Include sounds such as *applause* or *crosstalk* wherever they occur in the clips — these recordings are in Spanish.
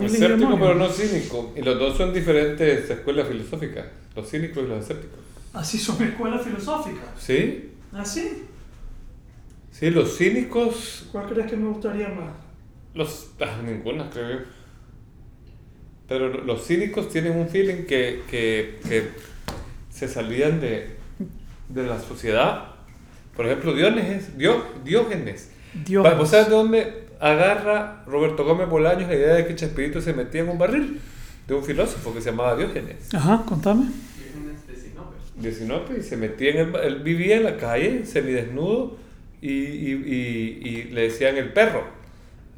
Escéptico, pero no cínico. Y los dos son diferentes escuelas filosóficas. Los cínicos y los escépticos. Así son escuelas filosóficas. ¿Sí? ¿Así? Sí, los cínicos. ¿Cuál crees que me gustaría más? Los. Ah, ninguna, creo yo. Pero lo- los cínicos tienen un feeling que, que, que se salían de, de la sociedad. Por ejemplo, Diógenes. Diógenes. Dios. ¿Vos sabes de dónde agarra Roberto Gómez Bolaños la idea de que Chespirito se metía en un barril? De un filósofo que se llamaba Diógenes. Ajá, contame. de Sinope y se metía en el, él vivía en la calle semidesnudo y, y, y, y le decían el perro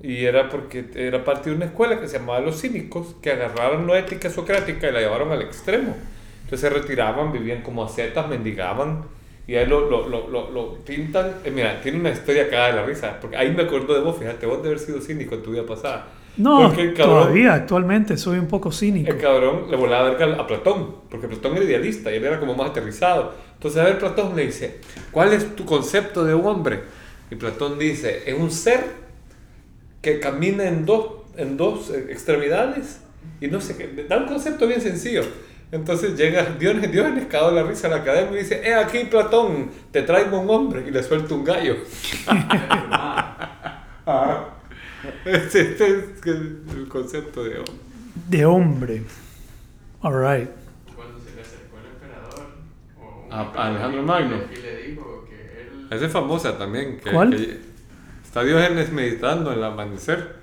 y era porque era parte de una escuela que se llamaba Los Cínicos que agarraron la ética socrática y la llevaron al extremo entonces se retiraban, vivían como ascetas, mendigaban y ahí lo, lo, lo, lo, lo pintan eh, mira, tiene una historia acá de la risa porque ahí me acuerdo de vos, fíjate, vos de haber sido cínico en tu vida pasada No, cabrón- todavía, actualmente, soy un poco cínico. el cabrón le volaba verga a Platón, porque Platón era idealista y él era como más aterrizado. Entonces, a ver, Platón le dice, ¿cuál es tu concepto de un hombre? Y Platón dice, es un ser que camina en dos, en dos eh, extremidades y no sé qué, da un concepto bien sencillo. Entonces llega Diógenes, Diógenes cagado la risa a la academia y dice, eh, aquí Platón, te traigo un hombre y le suelta un gallo. *laughs* Ah. Este, este es el concepto de hombre. De hombre. Alright. Cuando se le acercó el emperador o un A- emperador Alejandro Magno. y le dijo que él Esa es famosa también. Que, ¿Cuál? que está Diógenes meditando en el amanecer.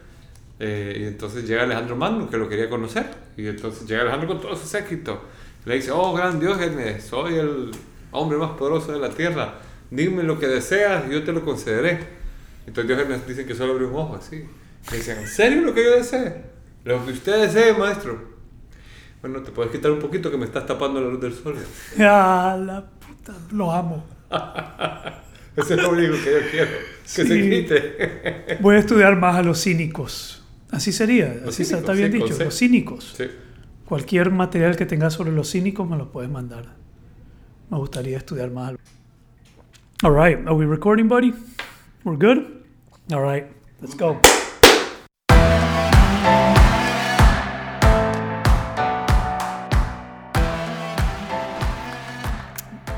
Eh, y entonces llega Alejandro Magno, que lo quería conocer. Y entonces llega Alejandro con todo su séquito. Le dice, oh, gran Diógenes, soy el hombre más poderoso de la tierra. Dime lo que deseas y yo te lo concederé. Entonces Diógenes dice que solo abre un ojo así. Y dicen, ¿en serio lo que yo desee? Lo que usted desee, maestro. Bueno, te puedes quitar un poquito que me estás tapando la luz del sol. *laughs* Ah, la puta, lo amo. *laughs* Eso es lo único que yo quiero. Que se Sí. quite. Voy a estudiar más a los cínicos. Así sería, Los así cínicos, está bien sí, dicho. Los cínicos. Sí. Cualquier material que tengas sobre los cínicos me lo puedes mandar. Me gustaría estudiar más. All right, are we recording, buddy? We're good? All right, let's go.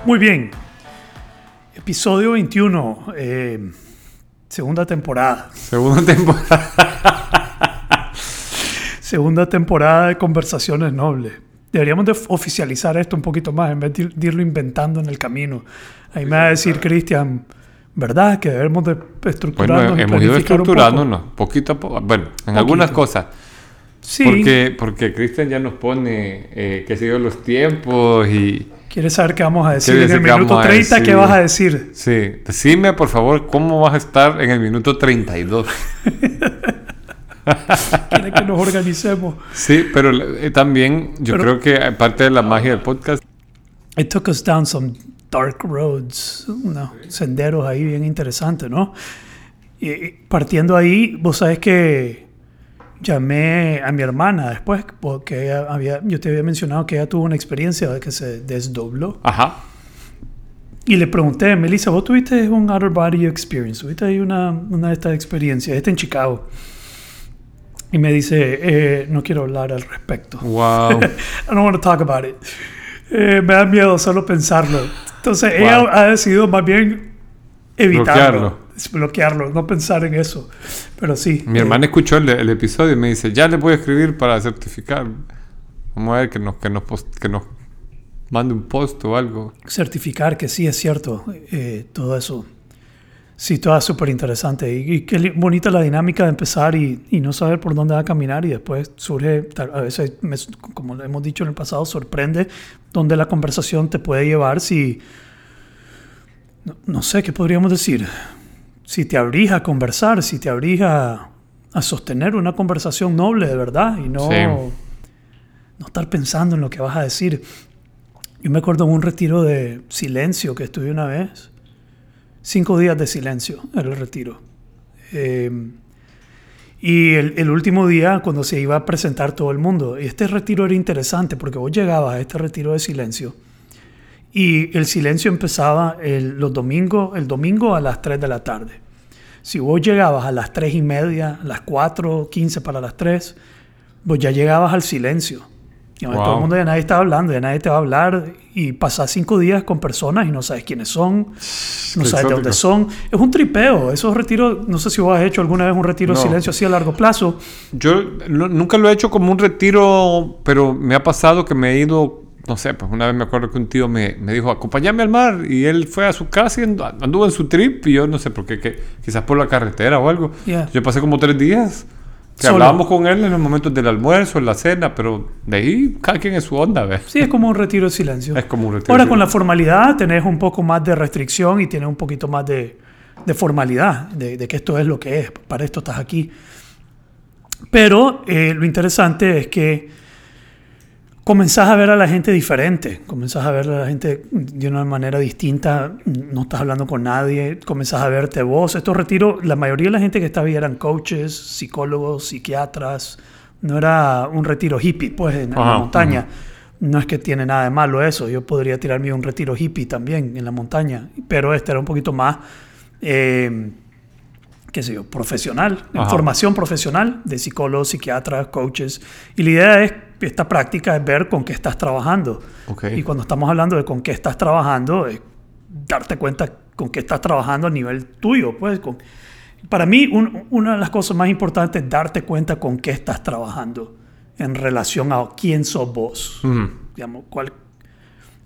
Muy bien. Episodio 21, eh, segunda temporada. Segunda temporada. *laughs* Segunda temporada de Conversaciones Nobles. Deberíamos de oficializar esto un poquito más en vez de ir- de irlo inventando en el camino. Ahí me va a decir Cristian, ¿verdad? Que debemos de Bueno, estructurarnos y hemos ido un poco. estructurándonos poquito a poco. Bueno, en algunas cosas. Sí. Porque, porque Cristian ya nos pone, eh, qué sé yo, los tiempos y... ¿Quieres saber qué vamos a decir ¿Quieres en el qué minuto vamos a 30? ¿Qué vas a decir? Sí, decime por favor cómo vas a estar en el minuto 32. *laughs* *laughs* ¿Quieres que nos organicemos? Sí, pero eh, también yo Pero- creo que parte de la magia del podcast It took us down some dark roads, unos senderos ahí bien interesantes, ¿no? Y, y partiendo ahí, vos sabés que llamé a mi hermana después, porque ella había, yo te había mencionado que ella tuvo una experiencia de que se desdobló. Ajá. Y le pregunté, Melissa, ¿vos tuviste un outer body experience? ¿Tuviste ahí una, una de estas experiencias? Esta en Chicago. Y me dice, eh, no quiero hablar al respecto. Wow. *laughs* I don't want to talk about it. Eh, me da miedo solo pensarlo. Entonces Wow. ella ha decidido más bien evitarlo, Bloquearlo. no pensar en eso. Pero sí. Mi eh, hermana escuchó el, el episodio y me dice, ya le voy a escribir para certificar. Vamos a ver que nos, que nos, post- que nos mande un post o algo. certificar que sí es cierto eh, todo eso. Sí, todo es súper interesante. Y, y qué bonita la dinámica de empezar y, y no saber por dónde va a caminar y después surge, a veces, me- como lo hemos dicho en el pasado, sorprende dónde la conversación te puede llevar si, no, no sé, ¿qué podríamos decir? Si te abrís a conversar, si te abrís a, a sostener una conversación noble de verdad y no, Sí. no estar pensando en lo que vas a decir. Yo me acuerdo en un retiro de silencio que estuve una vez. Cinco días de silencio era el retiro. Eh, y el, último día, cuando se iba a presentar todo el mundo, y este retiro era interesante porque vos llegabas a este retiro de silencio y el silencio empezaba el, los domingos, el domingo a las 3 de la tarde. Si vos llegabas a las 3 y media, las 4, 15 para las 3, pues ya llegabas al silencio. Digamos, Todo Wow. el mundo ya nadie estaba hablando, ya nadie te va a hablar y pasas cinco días con personas y no sabes quiénes son, no sabes de exótico. dónde son. Es un tripeo, esos retiros, no sé si vos has hecho alguna vez un retiro de No. silencio así a largo plazo. Yo nunca lo he hecho como un retiro, pero me ha pasado que me he ido, no sé, pues una vez me acuerdo que un tío me, me dijo, acompáñame al mar, y él fue a su casa y andu- anduvo en su trip, y yo no sé por qué, que, quizás por la carretera o algo. Yeah. Yo pasé como tres días. Que Solo. hablábamos con él en los momentos del almuerzo, en la cena, pero de ahí cada quien es su onda, ¿ves? Sí, es como un retiro de silencio. Es como un retiro. Ahora de con la formalidad tenés un poco más de restricción y tienes un poquito más de, de formalidad, de, de que esto es lo que es, para esto estás aquí. Pero eh, lo interesante es que comenzás a ver a la gente diferente, comenzás a ver a la gente de una manera distinta, no estás hablando con nadie, comenzás a verte vos. Estos retiros, la mayoría de la gente que estaba ahí eran coaches, psicólogos, psiquiatras, no era un retiro hippie, pues, en, en la Ajá, montaña. No es que tiene nada de malo eso, yo podría tirarme un retiro hippie también en la montaña, pero este era un poquito más, eh, qué sé yo, profesional, Ajá. formación profesional de psicólogos, psiquiatras, coaches. Y la idea es, esta práctica es ver con qué estás trabajando. Y cuando estamos hablando de con qué estás trabajando, es darte cuenta con qué estás trabajando a nivel tuyo. Pues, con- para mí, un- una de las cosas más importantes es darte cuenta con qué estás trabajando en relación a quién sos vos. Digamos, cuál,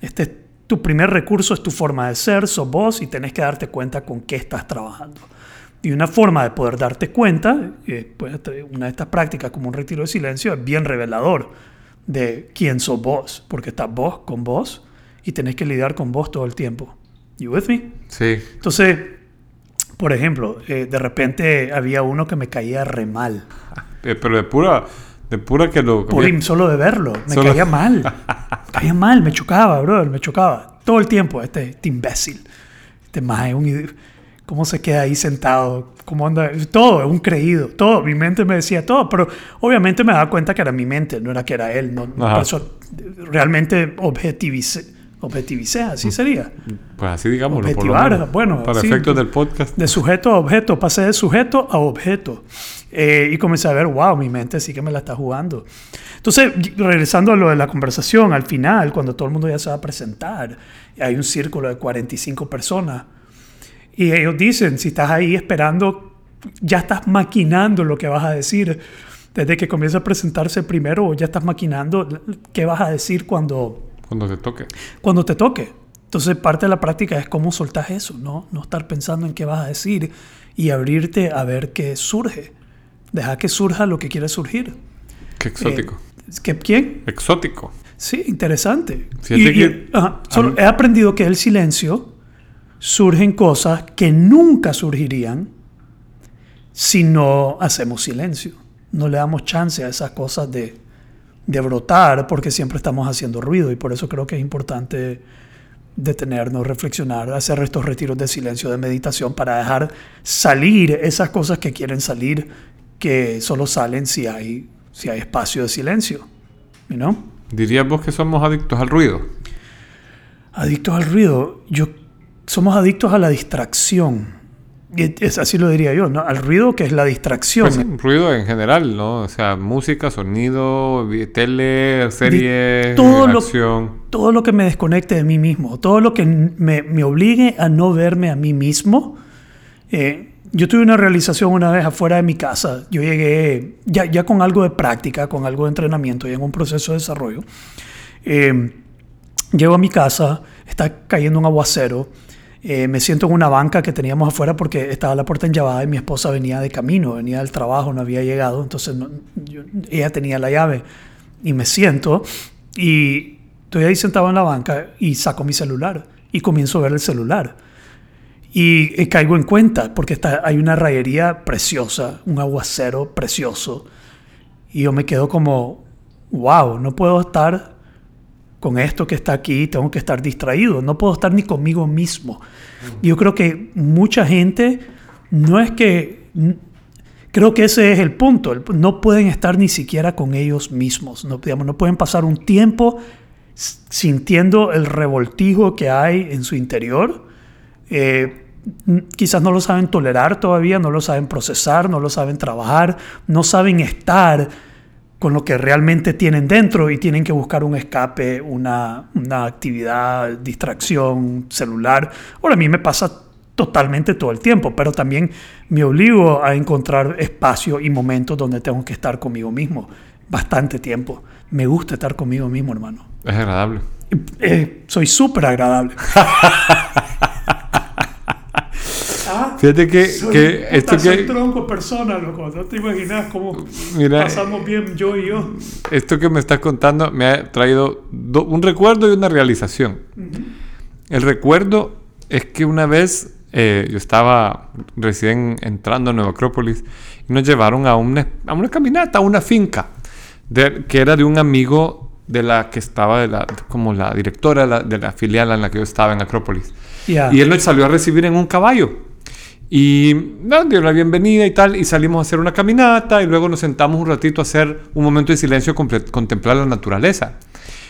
este es tu primer recurso, es tu forma de ser, sos vos y tenés que darte cuenta con qué estás trabajando. Y una forma de poder darte cuenta, eh, pues, una de estas prácticas como un retiro de silencio es bien revelador de quién sos vos, porque estás vos con vos y tenés que lidiar con vos todo el tiempo. You with me? Sí. Entonces, por ejemplo, eh, de repente había uno que me caía re mal. *laughs* Eh, pero de pura, de pura que lo... Por im- solo de verlo, me Solo- caía mal. *laughs* Me caía mal, me chocaba, brother, me chocaba. Todo el tiempo, este, este imbécil. Este mae, un idi- ¿Cómo se queda ahí sentado? ¿Cómo anda? Todo, un creído. Todo, mi mente me decía todo, pero obviamente me daba cuenta que era mi mente, no era que era él. No, por eso realmente objetivicé, objetivicé, así sería. Pues así lo Objetivar, menos. bueno, Para sí. efectos del podcast. De sujeto a objeto, pasé de sujeto a objeto. Eh, y comencé a ver, wow, mi mente sí que me la está jugando. Entonces, regresando a lo de la conversación, al final, cuando todo el mundo ya se va a presentar, hay un círculo de 45 personas. Y ellos dicen, si estás ahí esperando, ya estás maquinando lo que vas a decir. Desde que comienza a presentarse primero, ya estás maquinando qué vas a decir cuando, Cuando te toque. cuando te toque. Entonces, parte de la práctica es cómo soltas eso, ¿no? No estar pensando en qué vas a decir y abrirte a ver qué surge. Deja que surja lo que quiere surgir. Qué exótico. Eh, ¿que- ¿Quién? exótico. Sí, interesante. Y- y- que- ajá, solo he aprendido que el silencio surgen cosas que nunca surgirían si no hacemos silencio. No le damos chance a esas cosas de, de brotar porque siempre estamos haciendo ruido y por eso creo que es importante detenernos, reflexionar, hacer estos retiros de silencio, de meditación para dejar salir esas cosas que quieren salir que solo salen si hay, si hay espacio de silencio. you know? ¿Dirías vos que somos adictos al ruido? Adictos al ruido. Yo, somos adictos a la distracción. Y es así lo diría yo, ¿no? Al ruido que es la distracción. Pues sí, ruido en general, ¿no? O sea, música, sonido, tele, serie, todo lo- acción. Todo lo que me desconecte de mí mismo, todo lo que me, me obligue a no verme a mí mismo. Eh, yo tuve una realización una vez afuera de mi casa. Yo llegué ya, ya con algo de práctica, con algo de entrenamiento y en un proceso de desarrollo. Eh, llego a mi casa, está cayendo un aguacero. Eh, me siento en una banca que teníamos afuera porque estaba la puerta enllavada y mi esposa venía de camino, venía del trabajo, no había llegado. Entonces yo- ella tenía la llave y me siento y estoy ahí sentado en la banca y saco mi celular y comienzo a ver el celular. Y eh, caigo en cuenta porque está, hay una rayería preciosa, un aguacero precioso. Y yo me quedo como, wow, no puedo estar con esto que está aquí, tengo que estar distraído, no puedo estar ni conmigo mismo. Yo creo que mucha gente no es que... Creo que ese es el punto. No pueden estar ni siquiera con ellos mismos. No, digamos, no pueden pasar un tiempo sintiendo el revoltijo que hay en su interior. Eh, quizás no lo saben tolerar todavía, no lo saben procesar, no lo saben trabajar, no saben estar con lo que realmente tienen dentro y tienen que buscar un escape, una, una actividad, distracción, celular. Ahora a mí me pasa totalmente todo el tiempo, pero también me obligo a encontrar espacio y momentos donde tengo que estar conmigo mismo bastante tiempo. Me gusta estar conmigo mismo, hermano. Es agradable. Eh, soy súper agradable. *laughs* Fíjate que, soy que un esto putazo que... tronco persona, loco. No te imaginas cómo Mira, pasamos bien yo y yo. Esto que me estás contando me ha traído do- un recuerdo y una realización. El recuerdo es que una vez eh, yo estaba recién entrando a Nueva Acrópolis y nos llevaron a una, a una caminata, a una finca, de- que era de un amigo de la que estaba de la, como la directora de la, de la filial en la que yo estaba en Acrópolis. Ya. Y él nos salió a recibir en un caballo. Y dio la bienvenida y tal, y salimos a hacer una caminata, y luego nos sentamos un ratito a hacer un momento de silencio, contemplar la naturaleza.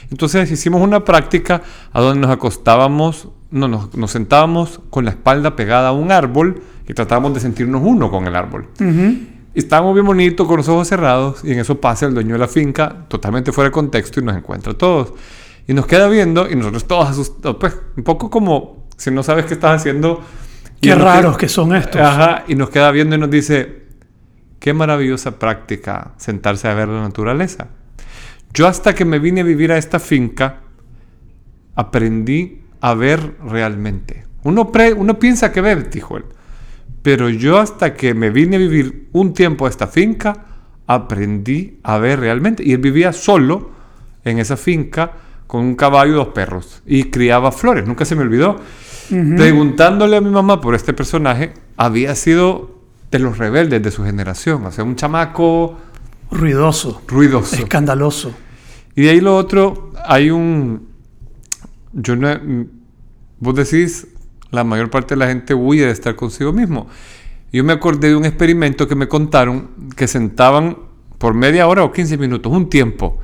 Entonces hicimos una práctica a donde nos acostábamos, no, nos, nos sentábamos con la espalda pegada a un árbol y tratábamos de sentirnos uno con el árbol. Ujú. Y estábamos bien bonitos, con los ojos cerrados, y en eso pasa el dueño de la finca, totalmente fuera de contexto, y nos encuentra a todos. Y nos queda viendo, y nosotros todos asustados, pues, un poco como si no sabes qué estás haciendo. Qué raros queda- que son estos. Ajá, y nos queda viendo y nos dice, qué maravillosa práctica sentarse a ver la naturaleza. Yo hasta que me vine a vivir a esta finca, aprendí a ver realmente. Uno, pre- uno piensa que ve, dijo él. Pero yo hasta que me vine a vivir un tiempo a esta finca, aprendí a ver realmente. Y él vivía solo en esa finca con un caballo y dos perros. Y criaba flores, nunca se me olvidó. Preguntándole a mi mamá por este personaje, había sido de los rebeldes de su generación. O sea, un chamaco Ruidoso. ruidoso. Escandaloso. Y de ahí lo otro, hay un... Yo no... Vos decís, la mayor parte de la gente huye de estar consigo mismo. Yo me acordé de un experimento que me contaron que sentaban por media hora o 15 minutos, un tiempo,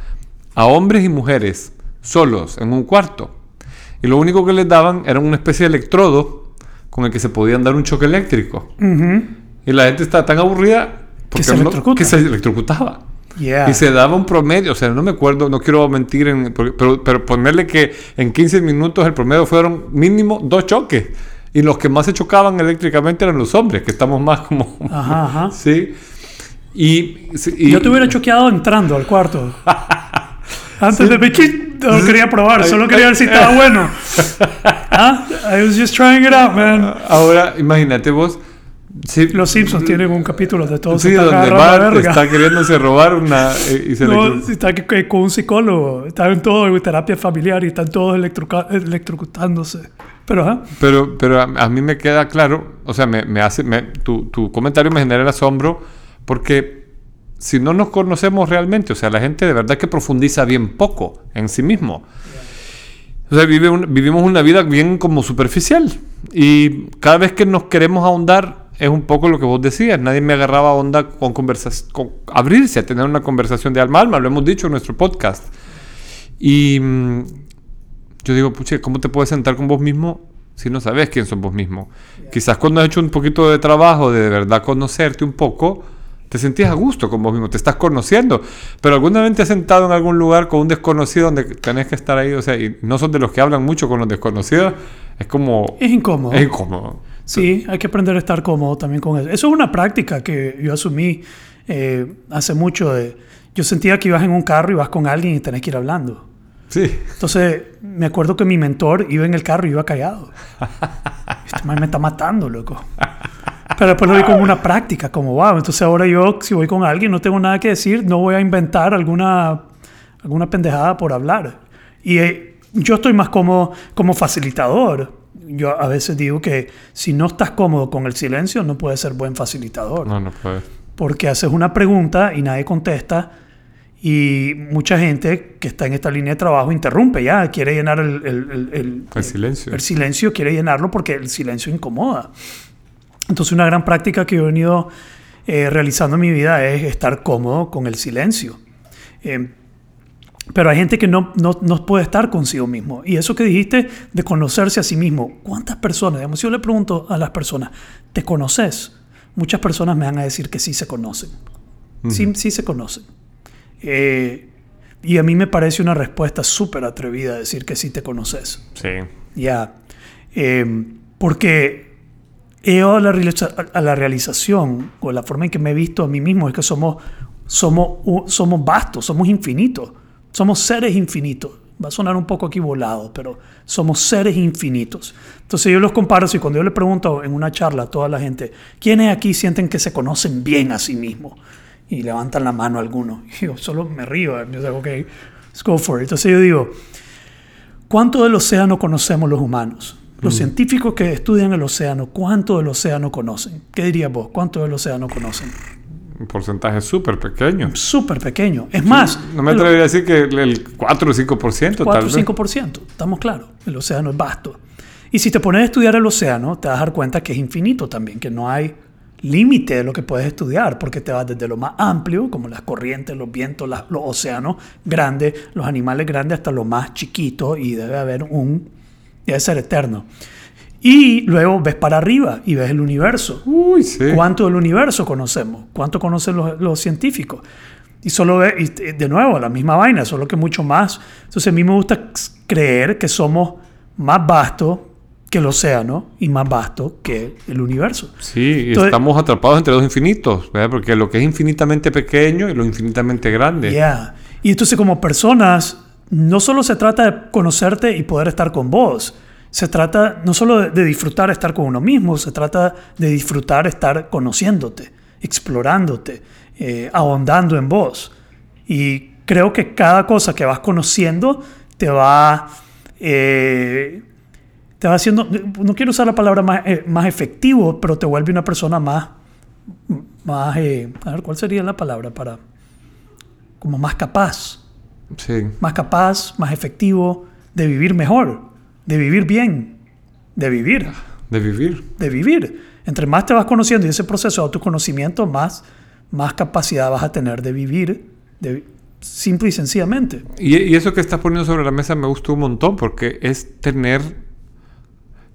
a hombres y mujeres solos en un cuarto. Y lo único que les daban era una especie de electrodo con el que se podían dar un choque eléctrico. Ujú. Y la gente estaba tan aburrida porque se no- que se electrocutaba. Yeah. Y se daba un promedio, o sea, no me acuerdo, no quiero mentir, en- pero, ponerle que en 15 minutos el promedio fueron mínimo dos choques. Y los que más se chocaban eléctricamente eran los hombres, que estamos más como... Ajá, ajá. *laughs* Sí. Y, sí, y- Yo te hubiera choqueado entrando al cuarto. *laughs* Antes de no quería probar, solo quería ver si estaba bueno. *laughs* ¿Ah? I was just trying it out, man. Ahora, imagínate vos... sí, Los Simpsons tienen un capítulo de todo Sí, se está donde Bart está queriéndose robar una... eh, y se No, electro- está con un psicólogo. Están todos en terapia familiar y están todos electrocutándose. Pero, ¿ah? Pero, pero a, a mí me queda claro, o sea, me, me hace, me- tu, tu comentario me genera el asombro porque si no nos conocemos realmente, o sea, la gente de verdad que profundiza bien poco en sí mismo. O sea, vive un- vivimos una vida bien como superficial y cada vez que nos queremos ahondar es un poco lo que vos decías, nadie me agarraba onda con conversas, con abrirse a tener una conversación de alma a alma, lo hemos dicho en nuestro podcast. Y mm, yo digo, pucha, ¿cómo te puedes sentar con vos mismo si no sabes quién sos vos mismo? Quizás cuando has hecho un poquito de trabajo de de verdad conocerte un poco, te sentís a gusto con vos mismo, te estás conociendo. Pero alguna vez te has sentado en algún lugar con un desconocido donde tenés que estar ahí, o sea, y no son de los que hablan mucho con los desconocidos, es como... Es incómodo. Es incómodo. Sí, hay que aprender a estar cómodo también con eso. Eso es una práctica que yo asumí eh, hace mucho. De, yo sentía que ibas en un carro y vas con alguien y tenés que ir hablando. Sí. Entonces, me acuerdo que mi mentor iba en el carro y iba callado. *laughs* Este man me está matando, loco. Pero después lo vi como una práctica, como wow. Entonces ahora yo, si voy con alguien, no tengo nada que decir, no voy a inventar alguna, alguna pendejada por hablar. Y eh, yo estoy más cómodo como facilitador. Yo a veces digo que si no estás cómodo con el silencio, no puedes ser buen facilitador No, no puedes. porque haces una pregunta y nadie contesta y mucha gente que está en esta línea de trabajo interrumpe ya, quiere llenar el, el- el- el- El silencio. el silencio, quiere llenarlo porque el silencio incomoda. Entonces una gran práctica que he venido eh, realizando en mi vida es estar cómodo con el silencio. Eh, pero hay gente que no, no, no puede estar consigo mismo. Y eso que dijiste de conocerse a sí mismo, ¿cuántas personas? Digamos, si yo le pregunto a las personas, ¿te conoces? Muchas personas me van a decir que sí se conocen. Sí, sí se conocen. Eh, y a mí me parece una respuesta súper atrevida decir que sí te conoces. Sí. Ya. Porque he a la, realización, o la forma en que me he visto a mí mismo, es que somos, somos, somos vastos, somos infinitos. Somos seres infinitos. Va a sonar un poco aquí pero somos seres infinitos. Entonces yo los comparo, si cuando yo le pregunto en una charla a toda la gente, ¿quiénes aquí sienten que se conocen bien a sí mismos? Y levantan la mano algunos. Y *laughs* yo solo me río. Yo digo, ok, let's go for it. Entonces yo digo, ¿Cuánto del océano conocemos los humanos? Los científicos que estudian el océano, ¿cuánto del océano conocen? ¿Qué dirías vos? ¿Cuánto del océano conocen? Un porcentaje súper pequeño. Súper pequeño. Es más, No me atrevería a decir que el- el 4 o 5%, 4 tal o vez. 5%. Estamos claros. El océano es vasto. Y si te pones a estudiar el océano, te vas a dar cuenta que es infinito también, que no hay límite de lo que puedes estudiar, porque te vas desde lo más amplio, como las corrientes, los vientos, las- los océanos grandes, los animales grandes, hasta lo más chiquito, y debe haber un... debe ser eterno. Y luego ves para arriba y ves el universo. Uy, sí. ¿Cuánto del universo conocemos? ¿Cuánto conocen los, los científicos? Y solo ve, y eh, de nuevo, la misma vaina, solo que mucho más. Entonces a mí me gusta creer que somos más vastos que el océano y más vasto que el universo. Sí, y Entonces- estamos atrapados entre dos infinitos, ¿verdad? Porque lo que es infinitamente pequeño y lo infinitamente grande. Yeah. Y entonces como personas, no solo se trata de conocerte y poder estar con vos, se trata no solo de, de disfrutar estar con uno mismo, se trata de disfrutar estar conociéndote, explorándote, eh, ahondando en vos. Y creo que cada cosa que vas conociendo te va... eh, te va haciendo, no quiero usar la palabra más, eh, más efectivo, pero te vuelve una persona más, más, eh, a ver, ¿cuál sería la palabra para, como más capaz, Sí. más capaz, más efectivo de vivir mejor, de vivir bien, de vivir, De vivir. de vivir. Entre más te vas conociendo y ese proceso de autoconocimiento, más, más capacidad vas a tener de vivir, de, simple y sencillamente. Y, y eso que estás poniendo sobre la mesa me gustó un montón porque es tener...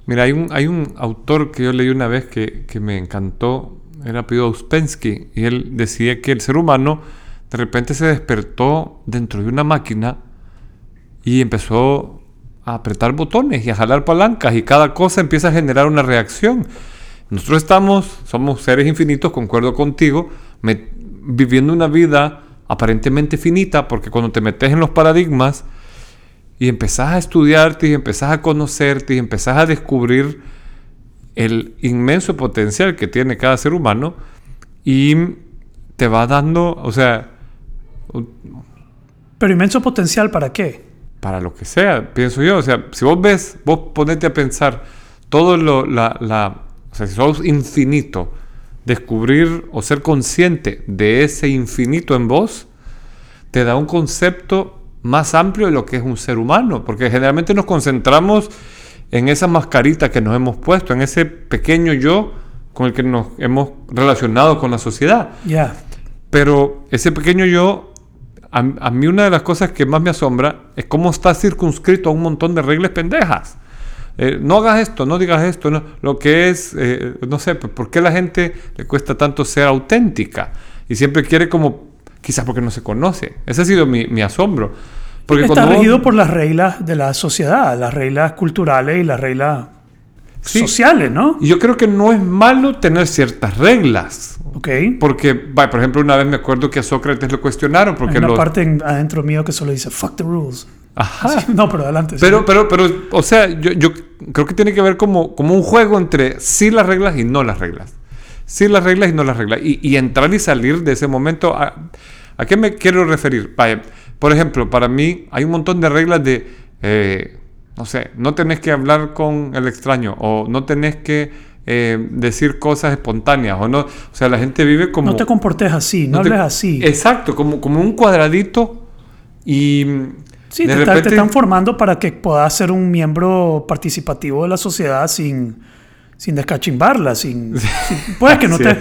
Mira, hay un, hay un autor que yo leí una vez que, que me encantó, era apellido Uspensky, y él decía que el ser humano de repente se despertó dentro de una máquina y empezó a apretar botones y a jalar palancas y cada cosa empieza a generar una reacción. Nosotros estamos, somos seres infinitos, concuerdo contigo, viviendo una vida aparentemente finita porque cuando te metes en los paradigmas y empezás a estudiarte y empezás a conocerte y empezás a descubrir el inmenso potencial que tiene cada ser humano y te va dando, o sea, Pero inmenso potencial para qué? para lo que sea, pienso yo. O sea, si vos ves, vos ponete a pensar todo lo, la, la, o sea, si sos infinito, descubrir o ser consciente de ese infinito en vos, te da un concepto más amplio de lo que es un ser humano, porque generalmente nos concentramos en esa mascarita que nos hemos puesto, en ese pequeño yo con el que nos hemos relacionado con la sociedad. Ya. Pero ese pequeño yo, a, a mí una de las cosas que más me asombra es cómo está circunscrito a un montón de reglas pendejas. Eh, no hagas esto, no digas esto, no, lo que es, eh, no sé, ¿por qué a la gente le cuesta tanto ser auténtica? Y siempre quiere como, quizás porque no se conoce. Ese ha sido mi, mi asombro. Porque Está vos- regido por las reglas de la sociedad, las reglas culturales y las reglas Sí. sociales, ¿no? Yo creo que no es malo tener ciertas reglas. Ok. Porque, por ejemplo, una vez me acuerdo que a Sócrates lo cuestionaron porque Hay una los... parte en- adentro mío que solo dice fuck the rules. Ajá. *laughs* No, pero adelante. sí. Pero, pero, pero, o sea, yo, yo creo que tiene que ver como, como un juego entre sí las reglas y no las reglas. Sí las reglas y no las reglas. Y, y entrar y salir de ese momento. ¿A, a qué me quiero referir? Por ejemplo, para mí hay un montón de reglas de, eh, no sé, no tenés que hablar con el extraño o no tenés que eh, decir cosas espontáneas o no. O sea, la gente vive como... no te comportes así, no, no te- hables así. Exacto, como, como un cuadradito y... sí, de te, está- te repente- están formando para que puedas ser un miembro participativo de la sociedad sin, sin descachimbarla, sin, *laughs* sin- pues que no te,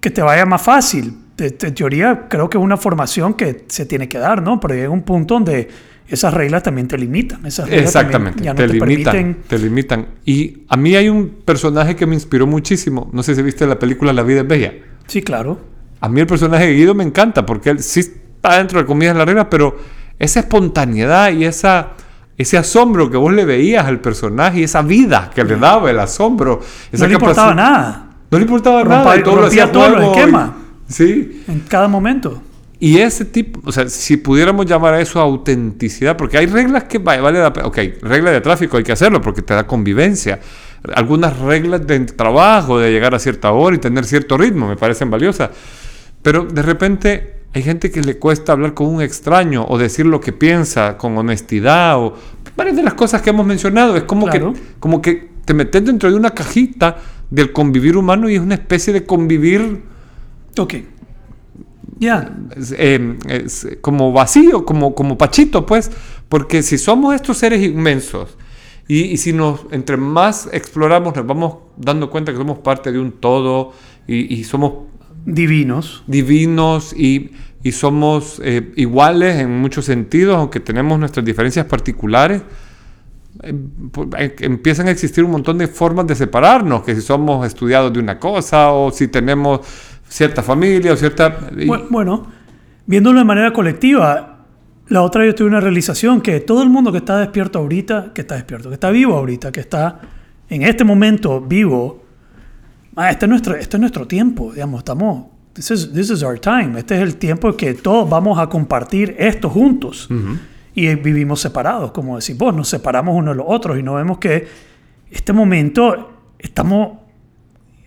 que te vaya más fácil. De teoría, creo que es una formación que se tiene que dar, ¿no? Pero llega un punto donde esas reglas también te limitan. Esas reglas también Exactamente, ya no te, te, limitan, permiten. te limitan. Y a mí hay un personaje que me inspiró muchísimo. No sé si viste la película La vida es bella. Sí, claro. A mí el personaje de Guido me encanta porque él sí está dentro de comillas la regla, pero esa espontaneidad y esa, ese asombro que vos le veías al personaje y esa vida que le daba el asombro. Esa no le importaba nada. No le importaba Rompa- nada. y todo lo rompía hacía todos los juego y- esquemas. Sí. En cada momento. Y ese tipo, o sea, si pudiéramos llamar a eso autenticidad, porque hay reglas que va- vale la pena, ok, regla de tráfico hay que hacerlo porque te da convivencia. Algunas reglas de trabajo, de llegar a cierta hora y tener cierto ritmo, me parecen valiosas. Pero de repente hay gente que le cuesta hablar con un extraño o decir lo que piensa con honestidad o varias de las cosas que hemos mencionado. Es como, Claro. que, como que te metes dentro de una cajita del convivir humano y es una especie de convivir Ok. Ya. es, eh, es como vacío, como, como pachito, pues, porque si somos estos seres inmensos y, y si nos, entre más exploramos, nos vamos dando cuenta que somos parte de un todo y, y somos Divinos. divinos y, y somos eh, iguales en muchos sentidos, aunque tenemos nuestras diferencias particulares, pu- eh, empiezan a existir un montón de formas de separarnos, que si somos estudiados de una cosa o si tenemos cierta familia o cierta... Bueno, viéndolo de manera colectiva, la otra yo tuve una realización que todo el mundo que está despierto ahorita, que está despierto, que está vivo ahorita, que está en este momento vivo, ah, este, es nuestro, este es nuestro tiempo, digamos, estamos, this is, this is our time, este es el tiempo que todos vamos a compartir esto juntos. Y vivimos separados, como decís vos, nos separamos unos de los otros y no vemos que este momento estamos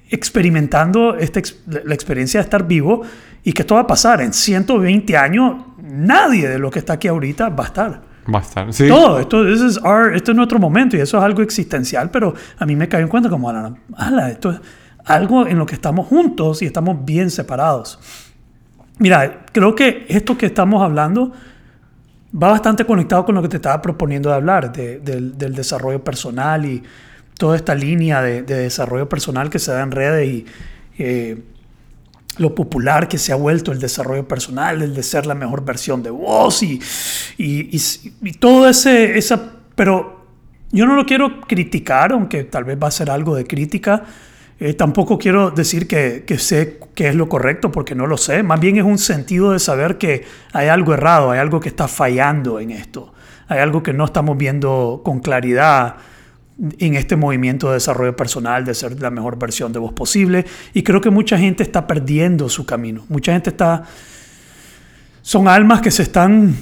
experimentando esta la experiencia de estar vivo y que esto va a pasar en 120 años. Nadie de lo que está aquí ahorita va a estar. Va a estar, sí. Todo, esto, this is our- esto es nuestro momento y eso es algo existencial, pero a mí me cayó en cuenta como, ala, ala, esto es algo en lo que estamos juntos y estamos bien separados. Mira, creo que esto que estamos hablando va bastante conectado con lo que te estaba proponiendo de hablar, de- del, del desarrollo personal y toda esta línea de, de desarrollo personal que se da en redes y eh, lo popular que se ha vuelto el desarrollo personal, el de ser la mejor versión de vos y- y todo ese, esa... Pero yo no lo quiero criticar, aunque tal vez va a ser algo de crítica. Eh, tampoco quiero decir que, que sé qué es lo correcto, porque no lo sé. Más bien es un sentido de saber que hay algo errado, hay algo que está fallando en esto. Hay algo que no estamos viendo con claridad en este movimiento de desarrollo personal, de ser la mejor versión de vos posible. Y creo que mucha gente está perdiendo su camino. Mucha gente está... Son almas que se están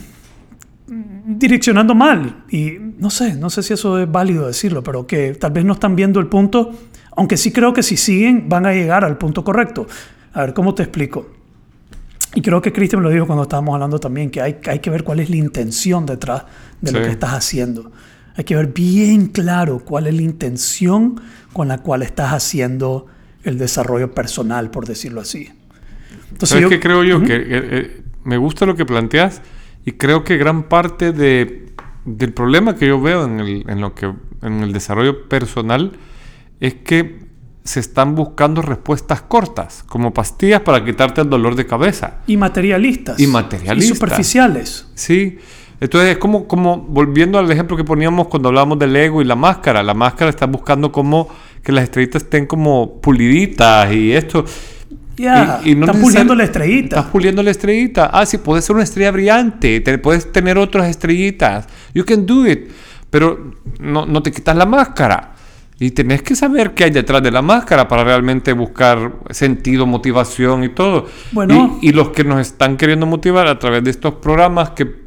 direccionando mal. Y no sé, no sé si eso es válido decirlo, pero que tal vez no están viendo el punto, aunque sí creo que si siguen van a llegar al punto correcto. A ver, ¿cómo te explico? Y creo que Cristian me lo dijo cuando estábamos hablando también, que hay, hay que ver cuál es la intención detrás de lo Sí. que estás haciendo. Hay que ver bien claro cuál es la intención con la cual estás haciendo el desarrollo personal, por decirlo así. Entonces, ¿Sabes yo- qué creo yo? Que eh, eh, me gusta lo que planteas y creo que gran parte de, del problema que yo veo en el, en lo que, en el desarrollo personal es que se están buscando respuestas cortas, como pastillas para quitarte el dolor de cabeza. y materialistas. Y materialistas. Y superficiales. Sí. Entonces es como, como volviendo al ejemplo que poníamos cuando hablábamos del ego y la máscara. La máscara está buscando como que las estrellitas estén como puliditas y esto. Ya, Y- y no necesari- puliendo la estrellita. Estás puliendo la estrellita. Ah, sí, puedes ser una estrella brillante. Te, puedes tener otras estrellitas. You can do it. Pero no, no te quitas la máscara. Y tenés que saber qué hay detrás de la máscara para realmente buscar sentido, motivación y todo. Bueno. Y, y los que nos están queriendo motivar a través de estos programas que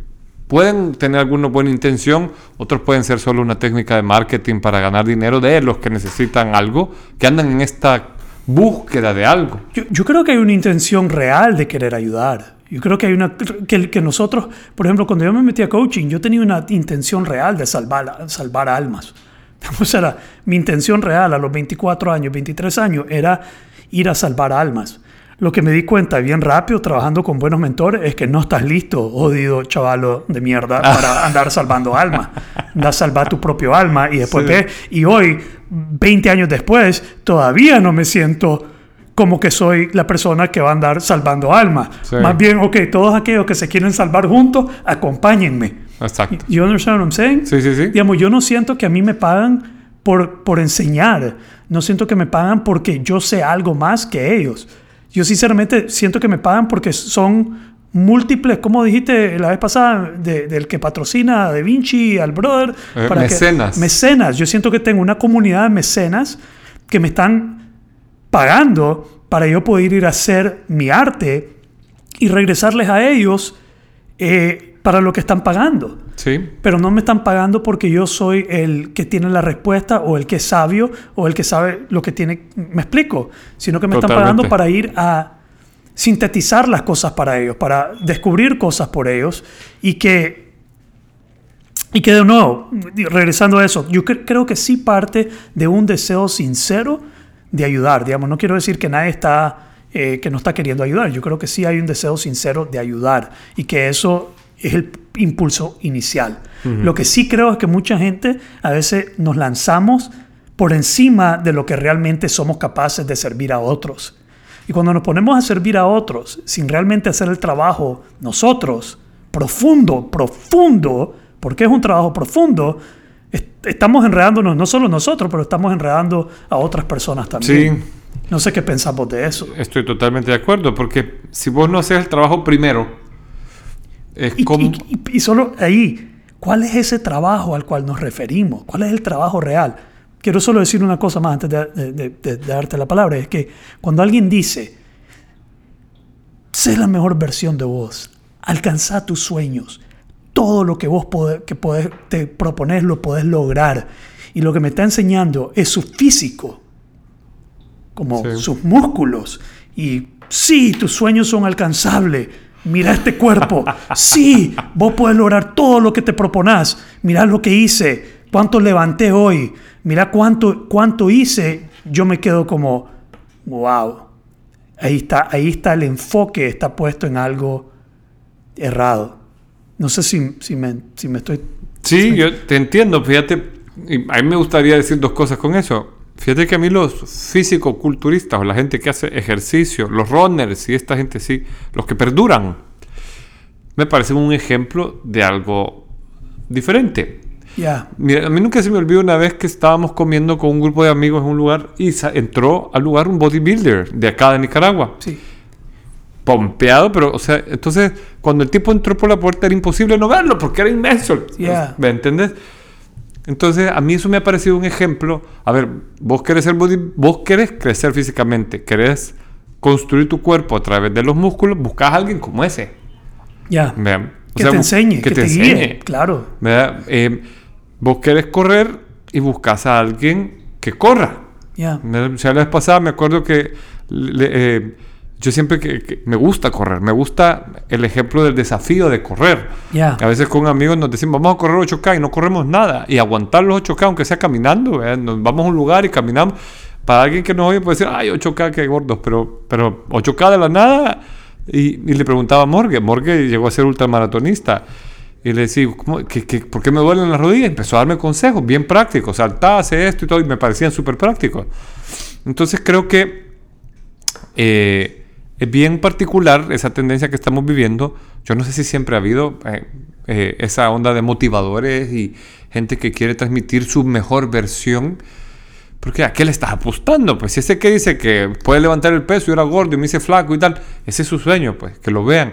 pueden tener alguna buena intención, otros pueden ser solo una técnica de marketing para ganar dinero de los que necesitan algo, que andan en esta búsqueda de algo. Yo, creo que hay una intención real de querer ayudar. Yo creo que hay una que nosotros, por ejemplo, cuando yo me metí a coaching, yo tenía una intención real de salvar, salvar almas. *laughs* O sea, mi intención real a los 24 años, 23 años, era ir a salvar almas. Lo que me di cuenta bien rápido trabajando con buenos mentores es que no estás listo, jodido chavalo de mierda, para *laughs* andar salvando almas. Anda a salvar tu propio alma y después Sí. ve. Y hoy, 20 años después, todavía no me siento como que soy la persona que va a andar salvando almas. Sí. Más bien, ok, todos aquellos que se quieren salvar juntos, acompáñenme. Exacto. You understand what I'm saying? Sí, sí, sí. Digamos, yo no siento que a mí me pagan por, por enseñar. No siento que me pagan porque yo sé algo más que ellos. Yo sinceramente siento que me pagan porque son múltiples, como dijiste la vez pasada, de- del que patrocina a Da Vinci, al brother. Eh, mecenas. mecenas. Yo siento que tengo una comunidad de mecenas que me están pagando para yo poder ir a hacer mi arte y regresarles a ellos eh, para lo que están pagando. Sí. Pero no me están pagando porque yo soy el que tiene la respuesta o el que es sabio o el que sabe lo que tiene. Me explico. Sino que me están pagando para ir a sintetizar las cosas para ellos, para descubrir cosas por ellos y que. Y que de nuevo, regresando a eso, yo cre- creo que sí parte de un deseo sincero de ayudar. Digamos, no quiero decir que nadie está, eh, que no está queriendo ayudar. Yo creo que sí hay un deseo sincero de ayudar y que eso es el impulso inicial. Lo que sí creo es que mucha gente a veces nos lanzamos por encima de lo que realmente somos capaces de servir a otros. Y cuando nos ponemos a servir a otros sin realmente hacer el trabajo nosotros, profundo, profundo, porque es un trabajo profundo, est- estamos enredándonos no solo nosotros, pero estamos enredando a otras personas también. Sí. No sé qué pensamos de eso. Estoy totalmente de acuerdo, porque si vos no haces el trabajo primero, es Y, como... y- y- solo ahí, ¿cuál es ese trabajo al cual nos referimos? ¿Cuál es el trabajo real? Quiero solo decir una cosa más antes de, de- de- de darte la palabra. Es que cuando alguien dice, sé la mejor versión de vos, alcanza tus sueños, todo lo que vos podés- que podés- te propones lo podés lograr. Y lo que me está enseñando es su físico, como Sí. sus músculos. Y sí, tus sueños son alcanzables. Mira este cuerpo. Sí, vos podés lograr todo lo que te proponás. Mira lo que hice. Cuánto levanté hoy. Mira cuánto, cuánto hice. Yo me quedo como, wow. Ahí está, ahí está el enfoque, está puesto en algo errado. No sé si, si, me, si me estoy... Sí, yo te entiendo, fíjate, a mí me gustaría decir dos cosas con eso. Fíjate que a mí los físico-culturistas o la gente que hace ejercicio, los runners y esta gente sí, los que perduran, me parecen un ejemplo de algo diferente. Ya, Mira, a mí nunca se me olvidó una vez que estábamos comiendo con un grupo de amigos en un lugar y entró al lugar un bodybuilder de acá de Nicaragua. sí. Pompeado, pero, o sea, entonces cuando el tipo entró por la puerta era imposible no verlo porque era inmenso. Yeah. ¿Me entendés? Entonces, a mí eso me ha parecido un ejemplo. A ver, vos querés ser body, vos querés crecer físicamente, querés construir tu cuerpo a través de los músculos, buscas a alguien como ese. Ya. Que sea, te enseñe, que, te, guíe. Claro. ¿verdad? Eh, vos querés correr y buscas a alguien que corra. Ya. O sea, la vez pasada me acuerdo que le- eh, yo siempre que, que me gusta correr, me gusta el ejemplo del desafío de correr. Ya. A veces con amigos nos decimos, vamos a correr 8K y no corremos nada. Y aguantar los 8K, aunque sea caminando, ¿verdad? nos vamos a un lugar y caminamos. Para alguien que nos oye puede decir, ay, 8K, qué gordos, pero, pero 8K de la nada. Y, y le preguntaba a Morgue, Morgue llegó a ser ultramaratonista. Y le decía, ¿cómo, qué- qué- ¿por qué me duelen las rodillas? Empezó a darme consejos bien prácticos, saltá, hace esto y todo, y me parecían súper prácticos. Entonces creo que eh, es bien particular esa tendencia que estamos viviendo. Yo no sé si siempre ha habido eh, eh, esa onda de motivadores y gente que quiere transmitir su mejor versión. Porque ¿a qué le estás apostando? Pues si ese que dice que puede levantar el peso y era gordo y me hice flaco y tal, ese es su sueño, pues que lo vean.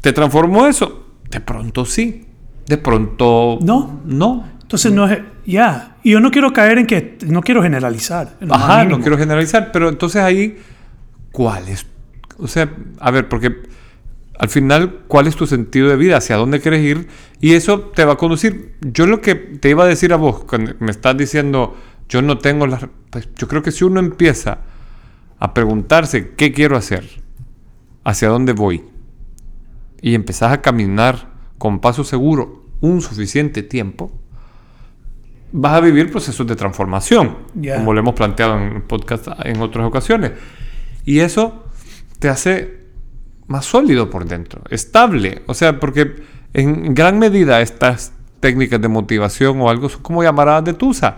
¿Te transformó eso? De pronto sí. De pronto No. No. Entonces no es... Ya. Y yo no quiero caer en que... No quiero generalizar. Ajá, no quiero generalizar, pero entonces ahí, ¿cuál es? O sea, a ver, porque al final, ¿cuál es tu sentido de vida? ¿Hacia dónde quieres ir? Y eso te va a conducir. Yo lo que te iba a decir a vos, cuando me estás diciendo, yo no tengo las... Pues yo creo que si uno empieza a preguntarse, ¿qué quiero hacer? ¿Hacia dónde voy? Y empezás a caminar con paso seguro un suficiente tiempo, vas a vivir procesos de transformación, como lo hemos planteado en podcast en otras ocasiones. Y eso te hace más sólido por dentro, estable. O sea, porque en gran medida estas técnicas de motivación o algo son como llamaradas de Tusa.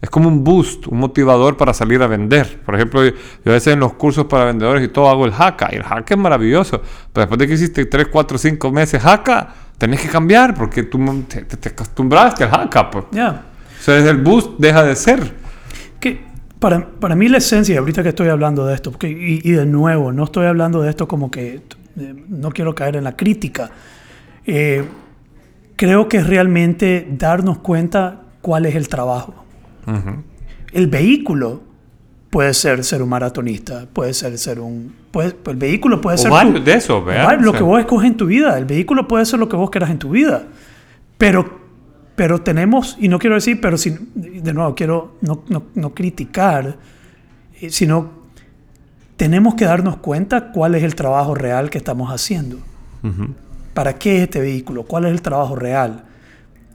Es como un boost, un motivador para salir a vender. Por ejemplo, yo a veces en los cursos para vendedores y todo hago el haka. Y el haka es maravilloso. Pero después de que hiciste 3, 4, 5 meses haka, tenés que cambiar porque tú te, te- te acostumbraste al haka. Pues. Ya. O sea, el boost deja de ser. Para, para mí la esencia, ahorita que estoy hablando de esto, porque, y, y de nuevo, no estoy hablando de esto como que eh, no quiero caer en la crítica. Eh, creo que es realmente darnos cuenta cuál es el trabajo. El vehículo puede ser ser un maratonista, puede ser ser un... Puede, el vehículo puede O ser... varios tu- de esos, ¿verdad? Lo que vos escoges en tu vida. El vehículo puede ser lo que vos quieras en tu vida. Pero, pero tenemos, y no quiero decir, pero si, de nuevo, quiero no, no- no criticar, eh, sino tenemos que darnos cuenta cuál es el trabajo real que estamos haciendo. ¿Para qué es este vehículo? ¿Cuál es el trabajo real?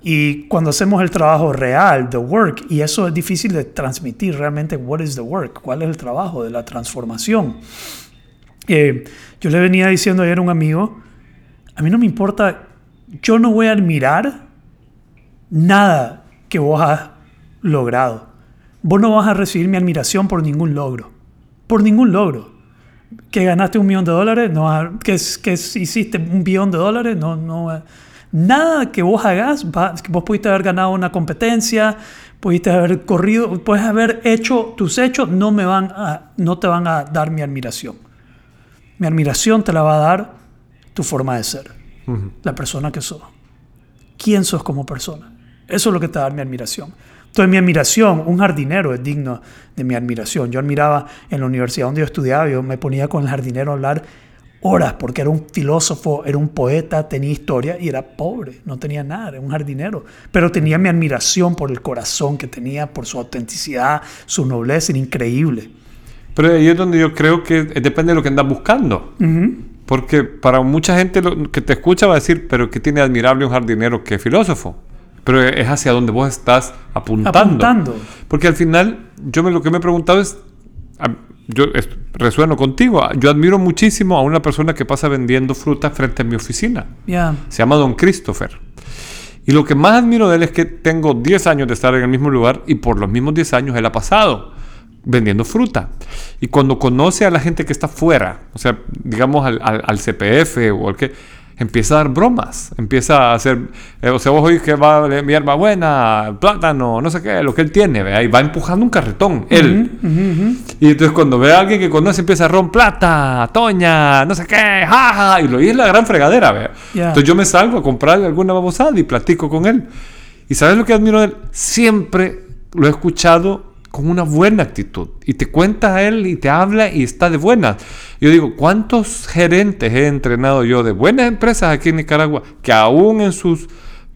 Y cuando hacemos el trabajo real, the work, y eso es difícil de transmitir realmente, what is the work? ¿Cuál es el trabajo de la transformación? Eh, yo le venía diciendo ayer a un amigo, a mí no me importa, yo no voy a admirar nada que vos has logrado. Vos no vas a recibir mi admiración por ningún logro. Por ningún logro. Que ganaste un millón de dólares, no que, que hiciste un billón de dólares, no, no. Nada que vos hagas, va- que vos pudiste haber ganado una competencia, pudiste haber corrido, puedes haber hecho tus hechos, no, me van a, no te van a dar mi admiración. Mi admiración te la va a dar tu forma de ser, la persona que sos. ¿Quién sos como persona? Eso es lo que te da mi admiración. Entonces, mi admiración, un jardinero es digno de mi admiración. Yo admiraba en la universidad donde yo estudiaba, yo me ponía con el jardinero a hablar horas porque era un filósofo, era un poeta, tenía historia y era pobre, no tenía nada, era un jardinero. Pero tenía mi admiración por el corazón que tenía, por su autenticidad, su nobleza, era increíble. Pero ahí es donde yo creo que depende de lo que andas buscando. Porque para mucha gente lo- que te escucha va a decir, pero que tiene admirable un jardinero que filósofo. Pero es hacia donde vos estás apuntando. Apuntando. Porque al final, yo me, lo que me he preguntado es, yo es- resueno contigo, yo admiro muchísimo a una persona que pasa vendiendo fruta frente a mi oficina. Ya, Se llama Don Christopher. Y lo que más admiro de él es que tengo 10 años de estar en el mismo lugar y por los mismos 10 años él ha pasado vendiendo fruta. Y cuando conoce a la gente que está fuera, o sea, digamos al, al- al CPF o al que, empieza a dar bromas, empieza a hacer, eh, o sea, vos oís que va a hierba buena, plátano, no sé qué, lo que él tiene, ¿vea? y va empujando un carretón, él. Y entonces cuando ve a alguien que conoce empieza a ron plata, toña, no sé qué, jaja, y lo oís la gran fregadera, ¿vea? Entonces yo me salgo a comprarle alguna babosada y platico con él. ¿Y sabes lo que admiro de él? Siempre lo he escuchado con una buena actitud. Y te cuenta a él y te habla y está de buenas. Yo digo, ¿cuántos gerentes he entrenado yo de buenas empresas aquí en Nicaragua que aún en sus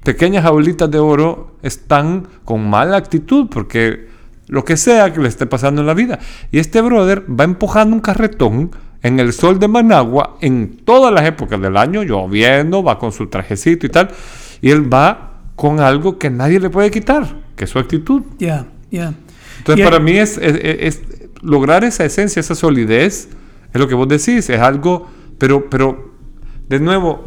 pequeñas jaulitas de oro están con mala actitud? Porque lo que sea que le esté pasando en la vida. Y este brother va empujando un carretón en el sol de Managua en todas las épocas del año, lloviendo, va con su trajecito y tal. Y él va con algo que nadie le puede quitar, que su actitud. ya, ya. Entonces, para mí es, es- es- lograr esa esencia, esa solidez, es lo que vos decís, es algo, pero, pero de nuevo,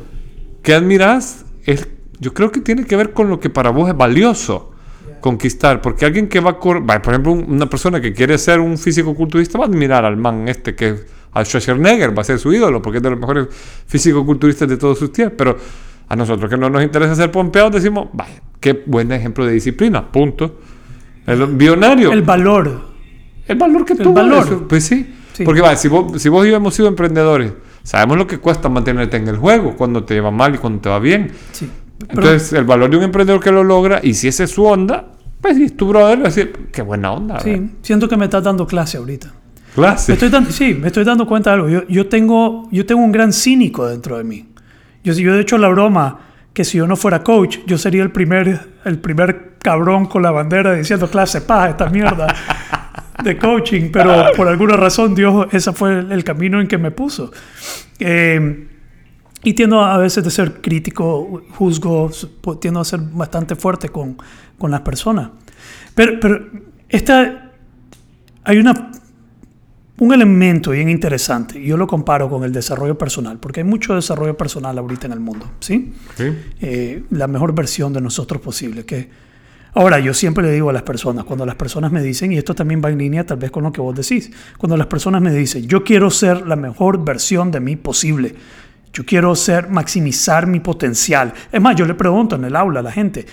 ¿qué admirás? Es, yo creo que tiene que ver con lo que para vos es valioso conquistar, porque alguien que va a correr, por ejemplo, un- una persona que quiere ser un físico culturista va a admirar al man este que al Schwarzenegger va a ser su ídolo, porque es de los mejores físico culturistas de todos sus tiempos, pero a nosotros que no nos interesa ser pompeados decimos, vaya, qué buen ejemplo de disciplina, punto. El bionario. El valor. El valor que El tuvo valor. eso, Pues sí. Sí. Porque va, si vos, si vos y yo hemos sido emprendedores, sabemos lo que cuesta mantenerte en el juego, cuando te va mal y cuando te va bien. Sí. Pero- Entonces, el valor de un emprendedor que lo logra, y si esa es su onda, pues si es tu brother, así, qué buena onda. ¿verdad? sí, siento que me estás dando clase ahorita. Clase. Me estoy dando, sí, me estoy dando cuenta de algo. Yo, yo, tengo, yo tengo un gran cínico dentro de mí. Yo, yo he hecho la broma que si yo no fuera coach, yo sería el primer, el primer cabrón con la bandera diciendo clase paja, esta mierda de coaching. Pero por alguna razón Dios, ese fue el, camino en que me puso. Eh, y tiendo a veces de ser crítico, juzgo, su- tiendo a ser bastante fuerte con, con las personas. Pero, pero esta, hay una un elemento bien interesante, yo lo comparo con el desarrollo personal, porque hay mucho desarrollo personal ahorita en el mundo, ¿sí? Sí. Eh, la mejor versión de nosotros posible. Que... Ahora, yo siempre le digo a las personas, cuando las personas me dicen, y esto también va en línea tal vez con lo que vos decís, cuando las personas me dicen, yo quiero ser la mejor versión de mí posible, yo quiero ser, maximizar mi potencial. Es más, yo le pregunto en el aula a la gente,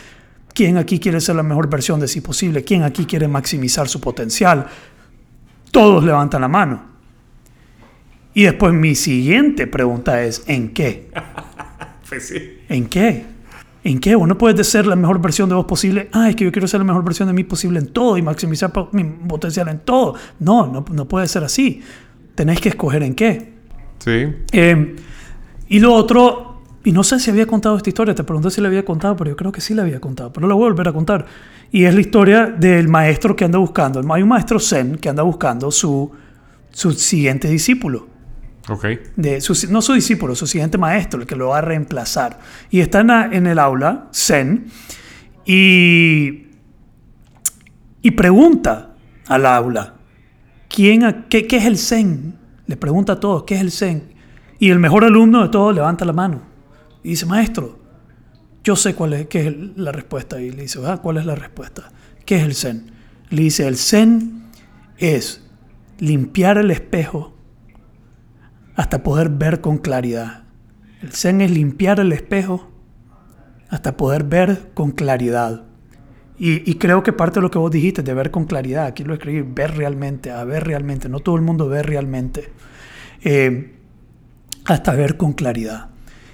¿quién aquí quiere ser la mejor versión de sí posible? ¿Quién aquí quiere maximizar su potencial? Todos levantan la mano. Y después mi siguiente pregunta es, ¿en qué? *laughs* Pues sí. ¿En qué? ¿En qué? Uno puede ser la mejor versión de vos posible. Ah, es que yo quiero ser la mejor versión de mí posible en todo y maximizar mi potencial en todo. No, no, no puede ser así. Tenés que escoger en qué. Sí. Eh, y lo otro, y no sé si había contado esta historia, te pregunté si la había contado, pero yo creo que sí la había contado, pero la voy a volver a contar. Y es la historia del maestro que anda buscando. Hay un maestro zen que anda buscando su, su siguiente discípulo. Ok. De su- no su discípulo, su siguiente maestro, el que lo va a reemplazar. Y está en, el aula, Zen, y, y pregunta al aula, ¿quién, qué, qué es el Zen? Le pregunta a todos, ¿qué es el Zen? Y el mejor alumno de todos levanta la mano y dice, maestro, yo sé cuál es, qué es la respuesta. Y le dice, ah, ¿cuál es la respuesta? ¿Qué es el Zen? Le dice, el Zen es limpiar el espejo hasta poder ver con claridad. El zen es limpiar el espejo hasta poder ver con claridad. Y, y creo que parte de lo que vos dijiste, de ver con claridad, aquí lo escribí, ver realmente, a ver realmente, no todo el mundo ve realmente, Eh, hasta ver con claridad.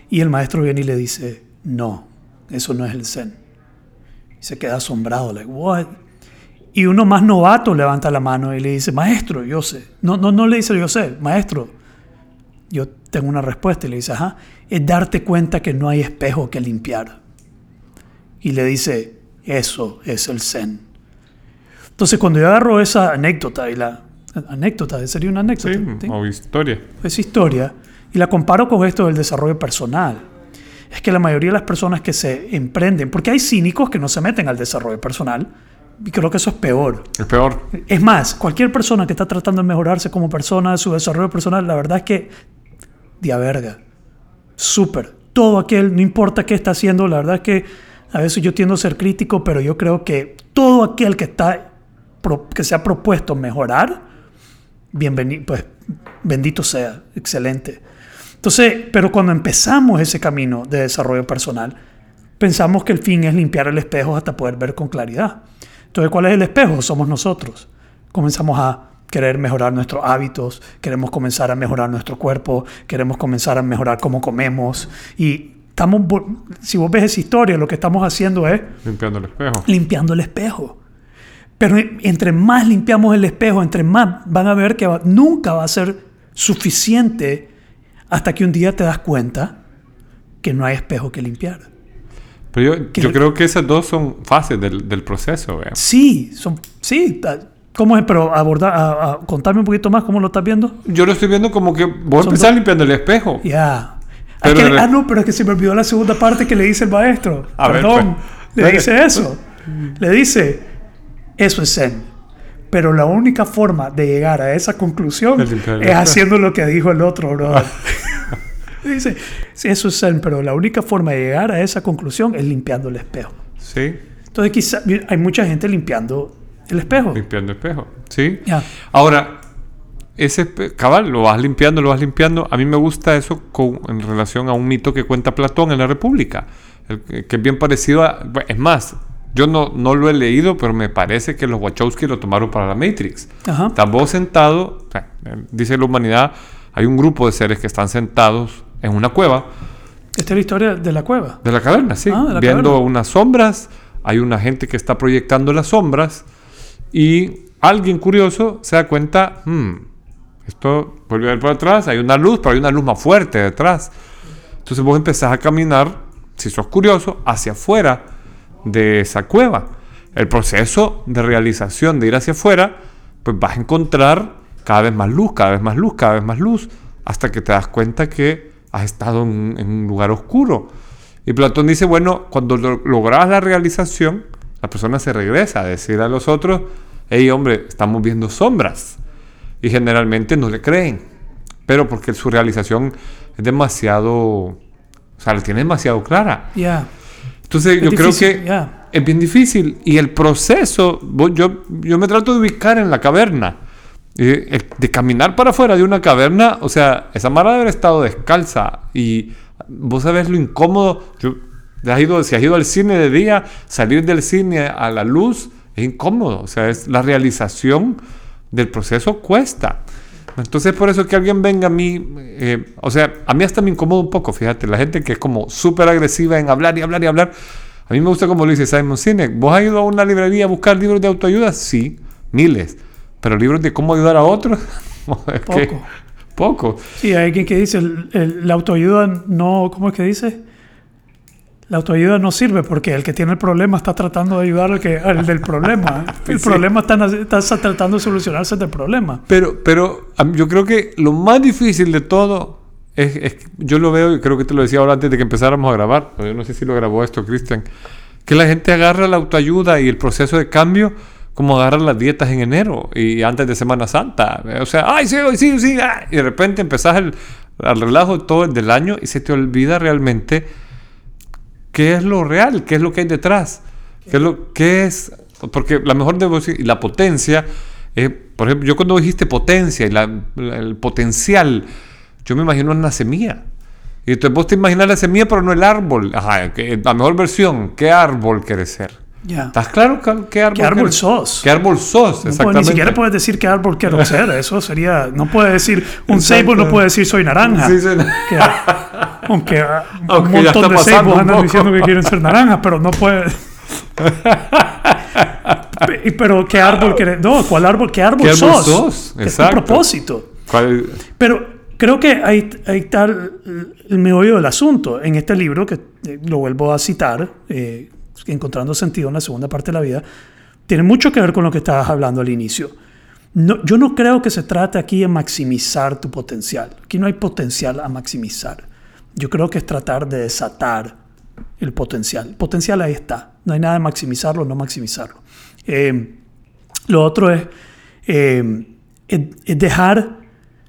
Y el maestro viene y le dice, no, eso no es el zen. Y se queda asombrado, like, what? Y uno más novato levanta la mano y le dice, maestro, yo sé. No, no, no le dice yo sé, maestro, yo tengo una respuesta y le dice, ajá, es darte cuenta que no hay espejo que limpiar. Y le dice, eso es el zen. Entonces cuando yo agarro esa anécdota y la anécdota, sería una anécdota, Sí, ¿sí? o historia. esa historia, y la comparo con esto del desarrollo personal, es que la mayoría de las personas que se emprenden, porque hay cínicos que no se meten al desarrollo personal, y creo que eso es peor. Es peor. Es más, cualquier persona que está tratando de mejorarse como persona, su desarrollo personal, la verdad es que, dia verga, súper. Todo aquel, no importa qué está haciendo, la verdad es que a veces yo tiendo a ser crítico, pero yo creo que todo aquel que, está, que se ha propuesto mejorar, bienvenido, pues bendito sea, excelente. Entonces, pero cuando empezamos ese camino de desarrollo personal, pensamos que el fin es limpiar el espejo hasta poder ver con claridad. Entonces, ¿cuál es el espejo? Somos nosotros. Comenzamos a querer mejorar nuestros hábitos, queremos comenzar a mejorar nuestro cuerpo, queremos comenzar a mejorar cómo comemos y estamos, si vos ves esa historia, lo que estamos haciendo es Limpiando el espejo. limpiando el espejo. Pero entre más limpiamos el espejo, entre más van a ver que va- nunca va a ser suficiente hasta que un día te das cuenta que no hay espejo que limpiar. Pero yo, Que- yo creo que esas dos son fases del, del proceso. vea. Sí, son, sí, ¿cómo es? Pero abordar, a, a- contarme un poquito más cómo lo estás viendo. Yo lo estoy viendo como que voy a empezar dos- limpiando el espejo. Ya. Pero Es que- de- ah, no, pero es que se me olvidó la segunda parte que le dice el maestro. A ver, Perdón. pues. le dice eso. Le dice, eso es Zen. Pero la única forma de llegar a esa conclusión Es haciendo lo que dijo el otro, brother. *laughs* dice, sí, eso es Zen, pero la única forma de llegar a esa conclusión es limpiando el espejo. Sí, Entonces, quizá hay mucha gente limpiando el espejo. limpiando el espejo. Sí. Ya. Ahora, ese cabal, lo vas limpiando, lo vas limpiando. A mí me gusta eso con- en relación a un mito que cuenta Platón en la República, el que es bien parecido a... Es más, yo no, no lo he leído, pero me parece que los Wachowski lo tomaron para la Matrix. Ajá. Estás vos sentado, o sea, eh, dice la humanidad, hay un grupo de seres que están sentados en una cueva Esta es la historia de la cueva. de la caverna, sí, Ah, la viendo caverna. unas sombras, hay una gente que está proyectando las sombras y alguien curioso se da cuenta, "Hmm, esto vuelve a ver por atrás, hay una luz, pero hay una luz más fuerte detrás. Entonces vos empezás a caminar, si sos curioso, hacia afuera de esa cueva. El proceso de realización de ir hacia afuera, pues vas a encontrar cada vez más luz, cada vez más luz, cada vez más luz, hasta que te das cuenta que has estado en, un lugar oscuro. Y Platón dice, bueno, cuando lo- logras la realización, la persona se regresa a decir a los otros, hey hombre, estamos viendo sombras. Y generalmente no le creen. Pero porque su realización es demasiado, o sea, la tiene demasiado clara. Ya. Entonces Es yo creo difícil, que ya. es bien difícil. Y el proceso, yo, yo me trato de ubicar en la caverna. Y el- de caminar para afuera de una caverna, o sea, esa mara debe haber estado descalza. Y vos sabés lo incómodo. Yo, has ido, si has ido al cine de día, salir del cine a la luz es incómodo. O sea, es la realización del proceso cuesta. Entonces por eso que alguien venga a mí, eh, o sea, a mí hasta me incomoda un poco, fíjate, la gente que es como súper agresiva en hablar y hablar y hablar. A mí me gusta como lo dice Simon Sinek. ¿Vos has ido a una librería a buscar libros de autoayuda? Sí, miles. Pero libros de cómo ayudar a otros, *laughs* Poco. poco. Sí, hay alguien que dice, el- el- la autoayuda no, ¿cómo es que dice? La autoayuda no sirve porque el que tiene el problema está tratando de ayudar al, que, al del problema. *laughs* El Sí. problema está, está tratando de solucionarse del problema. Pero, pero yo creo que lo más difícil de todo es, es- yo lo veo y creo que te lo decía ahora antes de que empezáramos a grabar. Yo no sé si lo grabó esto, Cristian. Que la gente agarra la autoayuda y el proceso de cambio como agarra las dietas en enero y antes de Semana Santa. O sea, ay, sí, sí, sí. ah", Y de repente empezás el, al relajo todo el del año y se te olvida realmente qué es lo real, qué es lo que hay detrás, qué es lo es, porque la mejor de y la potencia, eh, por ejemplo, yo cuando dijiste potencia y la- la- el potencial, yo me imagino una semilla. Y entonces vos te imaginas la semilla, pero no el árbol. Ajá, la mejor versión, ¿qué árbol quieres ser? Ya. ¿Estás claro qué árbol, ¿Qué árbol sos? ¿Qué árbol sos? No puedes- Exactamente. ni siquiera puedes decir qué árbol quiero *laughs* ser. Eso sería. No puedes decir. Un sable no puede decir soy naranja. Sí, sí. *laughs* Que- aunque un montón de sables andan diciendo que quieren ser naranjas, pero no puede. *laughs* Pe- pero qué árbol quieres. No, ¿cuál árbol? ¿Qué árbol ¿Qué sos? sos? ¿Qué es Exacto. propósito? ¿Cuál- Pero creo que ahí, ahí está el, el meollo del asunto. En este libro, que eh, lo vuelvo a citar, eh, Encontrando Sentido en la segunda parte de la vida, tiene mucho que ver con lo que estabas hablando al inicio. No, yo no creo que se trate aquí de maximizar tu potencial. Aquí no hay potencial a maximizar. Yo creo que es tratar de desatar el potencial. El potencial ahí está. No hay nada de maximizarlo o no maximizarlo. Eh, lo otro es, eh, es, es dejar,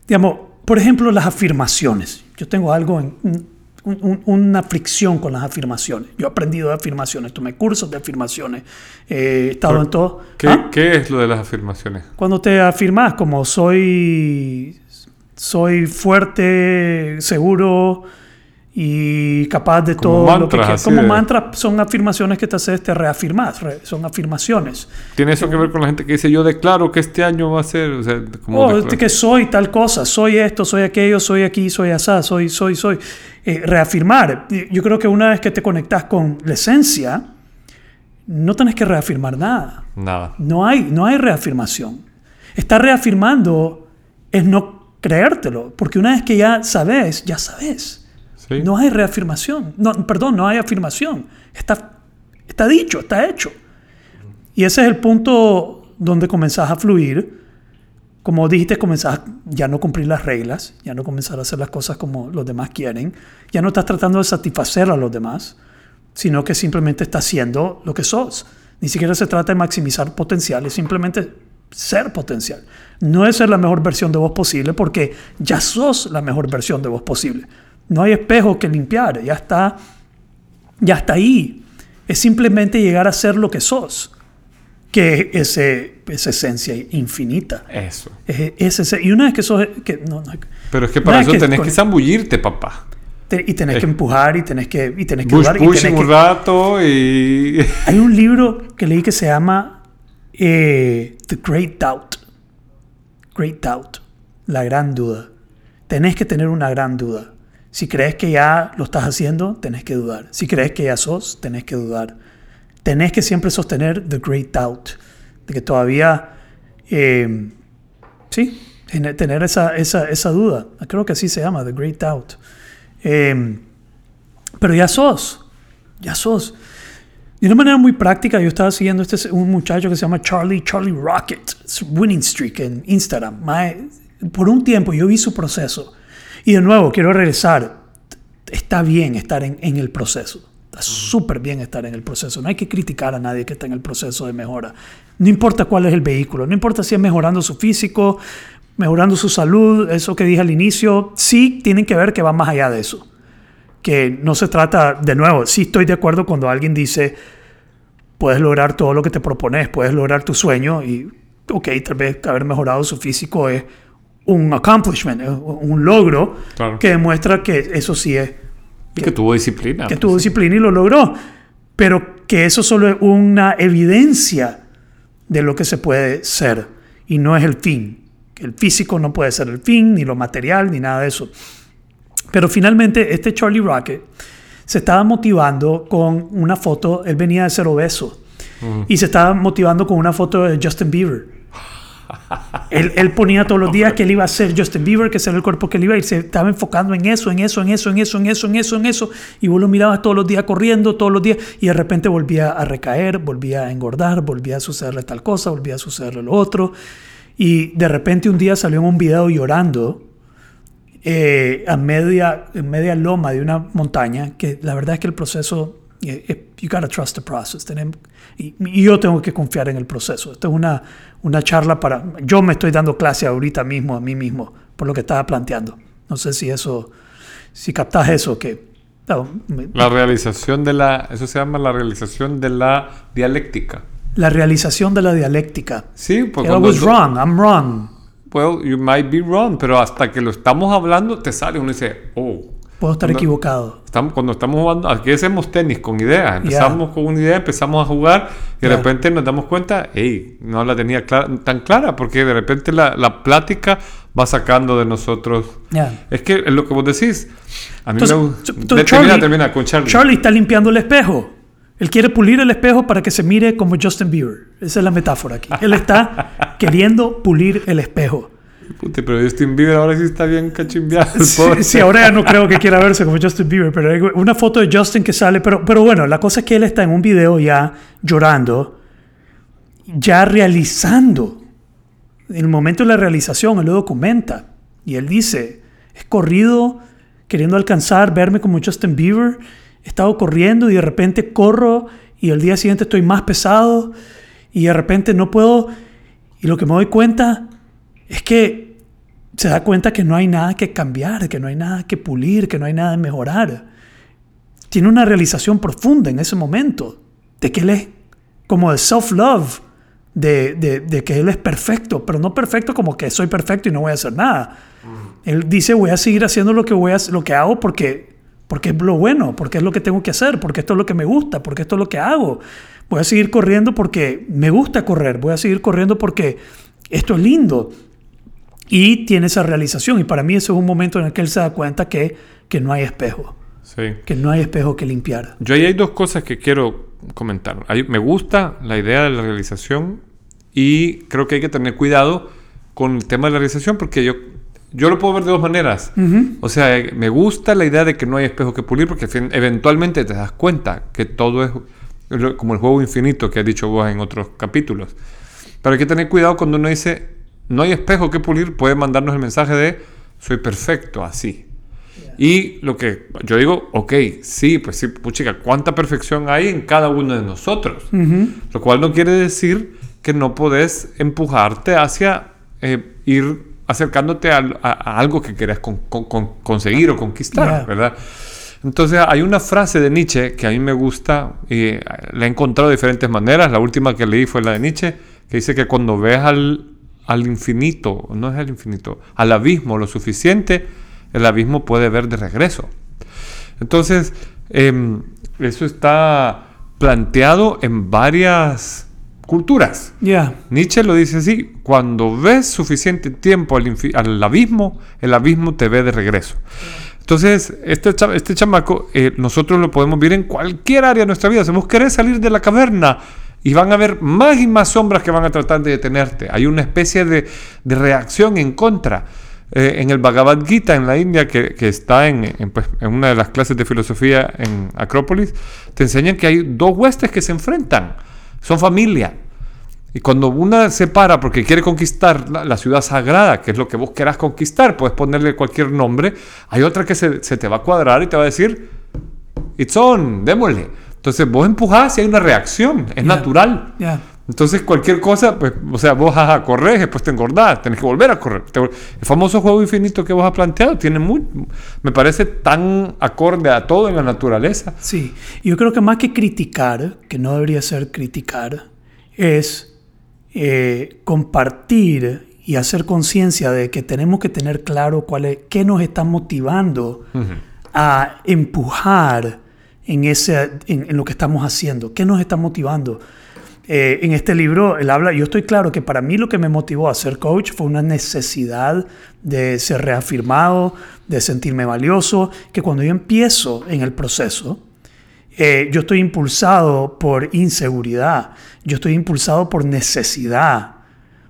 digamos, por ejemplo, las afirmaciones. Yo tengo algo, en, un- un- una fricción con las afirmaciones. Yo he aprendido de afirmaciones, tomé cursos de afirmaciones, eh, he estado en todo. ¿Qué, ¿Ah? qué es lo de las afirmaciones? Cuando te afirmas como soy, soy fuerte, seguro y capaz de Como todo lo que Como de- mantras son afirmaciones que te haces, te reafirmas, re- son afirmaciones. ¿Tiene eso que ver con la gente que dice yo declaro que este año va a ser? O sea, como Oh, que soy tal cosa, soy esto, soy aquello, soy aquí, soy asá, soy, soy, soy. Eh, reafirmar. Yo creo que una vez que te conectas con la esencia, no tenés que reafirmar nada. Nada. No hay, no hay reafirmación. Estar reafirmando es no creértelo, porque una vez que ya sabes, ya sabes. No hay reafirmación. No, perdón, no hay afirmación. Está, está dicho, está hecho. Y ese es el punto donde comenzás a fluir. Como dijiste, comenzás ya no cumplir las reglas, ya no comenzar a hacer las cosas como los demás quieren. Ya no estás tratando de satisfacer a los demás, sino que simplemente estás siendo lo que sos. Ni siquiera se trata de maximizar potencial, es simplemente ser potencial. No es ser la mejor versión de vos posible porque ya sos la mejor versión de vos posible. No hay espejo que limpiar, ya está, ya está ahí. Es simplemente llegar a ser lo que sos, que es esa esencia infinita. Eso. Es, y una vez que sos... Que, no, no, Pero es que para eso tenés con- que zambullirte, papá. te- y tenés que empujar y tenés que, y tenés que Push, y tenés un que- rato y... *laughs* Hay un libro que leí que se llama eh, The Great Doubt. Great Doubt. La gran duda. Tenés que tener una gran duda. Si crees que ya lo estás haciendo, tenés que dudar. Si crees que ya sos, tenés que dudar. Tenés que siempre sostener The Great Doubt. De que todavía, eh, sí, tener tener esa, esa, esa duda. Creo que así se llama, The Great Doubt. Eh, pero ya sos, ya sos. De una manera muy práctica, yo estaba siguiendo este, un muchacho que se llama Charlie, Charlie Rocket, Winning Streak en Instagram. Por un tiempo yo vi su proceso. Y de nuevo, quiero regresar. Está bien estar en, en el proceso. Está súper bien estar en el proceso. No hay que criticar a nadie que está en el proceso de mejora. No importa cuál es el vehículo. No importa si es mejorando su físico, mejorando su salud, eso que dije al inicio. Sí, tienen que ver que va más allá de eso que no se trata, de nuevo, sí estoy de acuerdo cuando alguien dice, puedes lograr todo lo que te propones, puedes lograr tu sueño y, ok, tal vez haber mejorado su físico es un accomplishment, es un logro Claro. que demuestra que eso sí es, Y que tuvo disciplina. que tuvo disciplina y lo logró, pero que eso solo es una evidencia de lo que se puede ser y no es el fin, El físico no puede ser el fin, ni lo material, ni nada de eso. Pero finalmente este Charlie Rocket se estaba motivando con una foto, él venía de ser obeso, y se estaba motivando con una foto de Justin Bieber. Él, él, ponía todos los días que él iba a ser Justin Bieber, que ese era el cuerpo que él iba a ir. Se estaba enfocando en eso, en eso, en eso, en eso, en eso, en eso, en eso. Y vos lo mirabas todos los días corriendo, todos los días. Y de repente volvía a recaer, volvía a engordar, volvía a sucederle tal cosa, volvía a sucederle lo otro. Y de repente un día salió en un video llorando eh, a media, en media loma de una montaña, que la verdad es que el proceso, eh, eh, you gotta trust the process. Y, y, yo tengo que confiar en el proceso. Esto es una, una charla para... Yo me estoy dando clase ahorita mismo a mí mismo por lo que estaba planteando. No sé si eso, si captas eso, que... No, me, La realización de la... Eso se llama la realización de la dialéctica. la realización de la dialéctica. Sí, pues I was wrong, I'm wrong. Well, you might be wrong, pero hasta que lo estamos hablando te sale uno dice, oh. Puedo estar Cuando- equivocado. Estamos, cuando estamos jugando, aquí hacemos tenis con ideas. Empezamos con una idea, empezamos a jugar y de Ya. repente nos damos cuenta, hey, no la tenía clara- tan clara porque de repente la, la plática va sacando de nosotros. Ya. Es que es lo que vos decís. A mí Entonces, me gusta. termina, termina con Charlie. Charlie está limpiando el espejo. Él quiere pulir el espejo para que se mire como Justin Bieber. Esa es la metáfora aquí. Él está *laughs* queriendo pulir el espejo. Puta, pero Justin Bieber ahora sí está bien cachimbeado. Sí, sí, ahora ya no creo que *laughs* quiera verse como Justin Bieber, pero hay una foto de Justin que sale. Pero, pero bueno, la cosa es que él está en un video ya llorando, ya realizando. En el momento de la realización, él lo documenta. Y él dice, he corrido queriendo alcanzar, verme como Justin Bieber. He estado corriendo y de repente corro y el día siguiente estoy más pesado y de repente no puedo. Y lo que me doy cuenta es que se da cuenta que no hay nada que cambiar, que no hay nada que pulir, que no hay nada que mejorar. Tiene una realización profunda en ese momento de que él es como de self-love, de, de- de que él es perfecto, pero no perfecto como que soy perfecto y no voy a hacer nada. Él dice, voy a seguir haciendo lo que, voy a, lo que hago porque, porque es lo bueno, porque es lo que tengo que hacer, porque esto es lo que me gusta, porque esto es lo que hago. Voy a seguir corriendo porque me gusta correr, voy a seguir corriendo porque esto es lindo. Y tiene esa realización. Y para mí ese es un momento en el que él se da cuenta que, que no hay espejo, Sí. que no hay espejo que limpiar. Yo ahí hay dos cosas que quiero comentar. Ahí me gusta la idea de la realización y creo que hay que tener cuidado con el tema de la realización porque yo, yo lo puedo ver de dos maneras. O sea, me gusta la idea de que no hay espejo que pulir porque eventualmente te das cuenta que todo es como el juego infinito que has dicho vos en otros capítulos. Pero hay que tener cuidado cuando uno dice no hay espejo que pulir, puede mandarnos el mensaje de soy perfecto así. Y lo que yo digo, ok, sí, pues sí, puchica, ¿cuánta perfección hay en cada uno de nosotros? Lo cual no quiere decir que no podés empujarte hacia eh, ir acercándote a, a algo que querés con- con- con- conseguir o conquistar, Yeah. ¿verdad? Entonces hay una frase de Nietzsche que a mí me gusta y eh, la he encontrado de diferentes maneras. La última que leí fue la de Nietzsche, que dice que cuando ves al, al infinito, no es al infinito, al abismo lo suficiente, el abismo puede ver de regreso. Entonces, em, eso está planteado en varias culturas. Ya, Nietzsche lo dice así, cuando ves suficiente tiempo al, al abismo, el abismo te ve de regreso. Entonces, este, cha- este chamaco, eh, nosotros lo podemos ver en cualquier área de nuestra vida. Si vos querés salir de la caverna y van a haber más y más sombras que van a tratar de detenerte. Hay una especie de, de reacción en contra. Eh, en el Bhagavad Gita en la India, que, que está en, pues, en una de las clases de filosofía en Acrópolis, te enseñan que hay dos huestes que se enfrentan. Son familia. Y cuando una se para porque quiere conquistar la, la ciudad sagrada, que es lo que vos querás conquistar, puedes ponerle cualquier nombre, hay otra que se, se te va a cuadrar y te va a decir, it's on, démosle. Entonces vos empujás y hay una reacción, es Ya. natural. ya. Entonces cualquier cosa, pues, o sea, vos ajá, corres, después te engordás, tenés que volver a correr. El famoso juego infinito que vos has planteado tiene muy, me parece tan acorde a todo en la naturaleza. Sí, yo creo que más que criticar, que no debería ser criticar, es eh, compartir y hacer conciencia de que tenemos que tener claro cuál es, qué nos está motivando a empujar en, ese, en, en lo que estamos haciendo, qué nos está motivando. eh, en este libro él habla, yo estoy claro que para mí lo que me motivó a ser coach fue una necesidad de ser reafirmado, de sentirme valioso, que cuando yo empiezo en el proceso, eh, yo estoy impulsado por inseguridad, yo estoy impulsado por necesidad,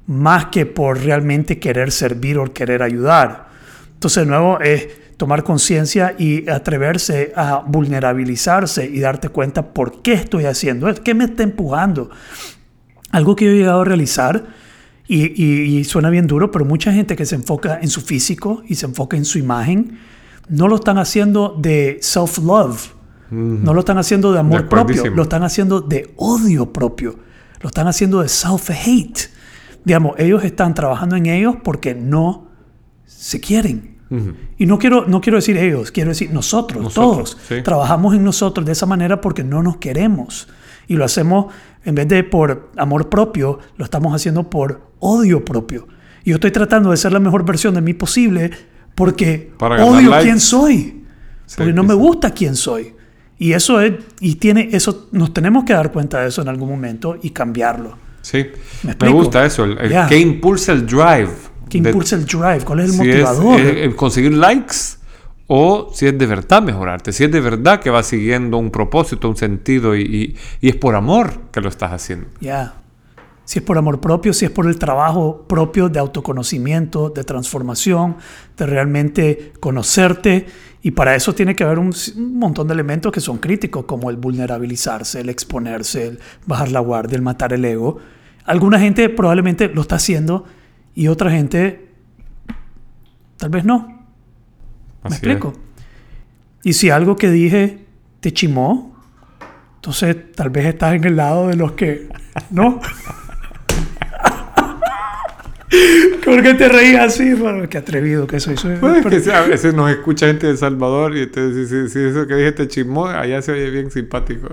más que por realmente querer servir o querer ayudar. Entonces, de nuevo, es tomar conciencia y atreverse a vulnerabilizarse y darte cuenta por qué estoy haciendo esto, qué me está empujando. Algo que yo he llegado a realizar, y, suena bien duro, pero mucha gente que se enfoca en su físico y se enfoca en su imagen, no lo están haciendo de self-love, no lo están haciendo de amor propio, lo están haciendo de odio propio, lo están haciendo de self-hate. Digamos, ellos están trabajando en ellos porque no se quieren. Y no quiero, no quiero decir ellos, quiero decir nosotros, todos. Trabajamos en nosotros de esa manera porque no nos queremos. Y lo hacemos, en vez de por amor propio, lo estamos haciendo por odio propio. Y yo estoy tratando de ser la mejor versión de mí posible porque odio quién soy. porque no me gusta quién soy. Y eso es, y tiene, eso, nos tenemos que dar cuenta de eso en algún momento y cambiarlo. Sí, me, gusta eso, el, que impulsa el drive. ¿Qué impulsa el drive? ¿Cuál es el motivador? Es, conseguir likes o si es de verdad mejorarte, si es de verdad que vas siguiendo un propósito, un sentido y, y, es por amor que lo estás haciendo. Ya. Si es por amor propio, si es por el trabajo propio de autoconocimiento, de transformación, de realmente conocerte. Y para eso tiene que haber un, un montón de elementos que son críticos, como el vulnerabilizarse, el exponerse, el bajar la guardia, el matar el ego. Alguna gente probablemente lo está haciendo y otra gente tal vez no. ¿Me explico? Y si algo que dije te chimó, entonces tal vez estás en el lado de los que no. *laughs* ¿Por qué te reías así? Bueno, qué atrevido que soy. soy que a veces nos escucha gente de Salvador y entonces si, eso que dije te chimó, allá se oye bien simpático.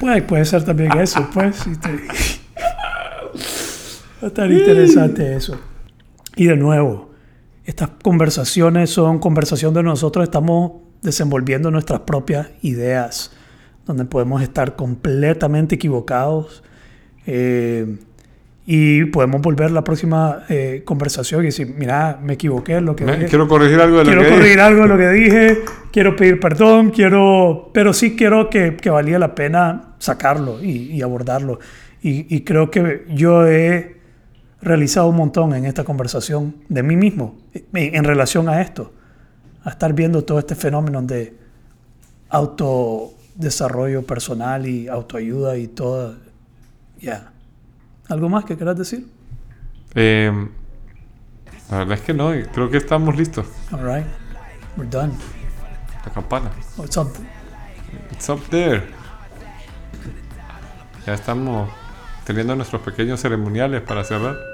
Puede, puede ser también eso, pues. Tan interesante eso. Y de nuevo, estas conversaciones son conversación de nosotros, estamos desenvolviendo nuestras propias ideas, donde podemos estar completamente equivocados. Eh, y podemos volver la próxima eh, conversación y decir, mira, me equivoqué en lo que dije. Quiero corregir algo de lo quiero corregir algo de lo que dije, quiero pedir perdón, quiero, pero sí quiero que, que valía la pena sacarlo y, y abordarlo. Y, y, creo que yo he realizado un montón en esta conversación de mí mismo en relación a esto, a estar viendo todo este fenómeno de autodesarrollo personal y autoayuda y todo. Ya. ¿Algo más que quieras decir? Em, la verdad es que no, creo que estamos listos. All right. We're done. La campana. What's up? It's up there. Ya estamos teniendo nuestros pequeños ceremoniales para cerrar.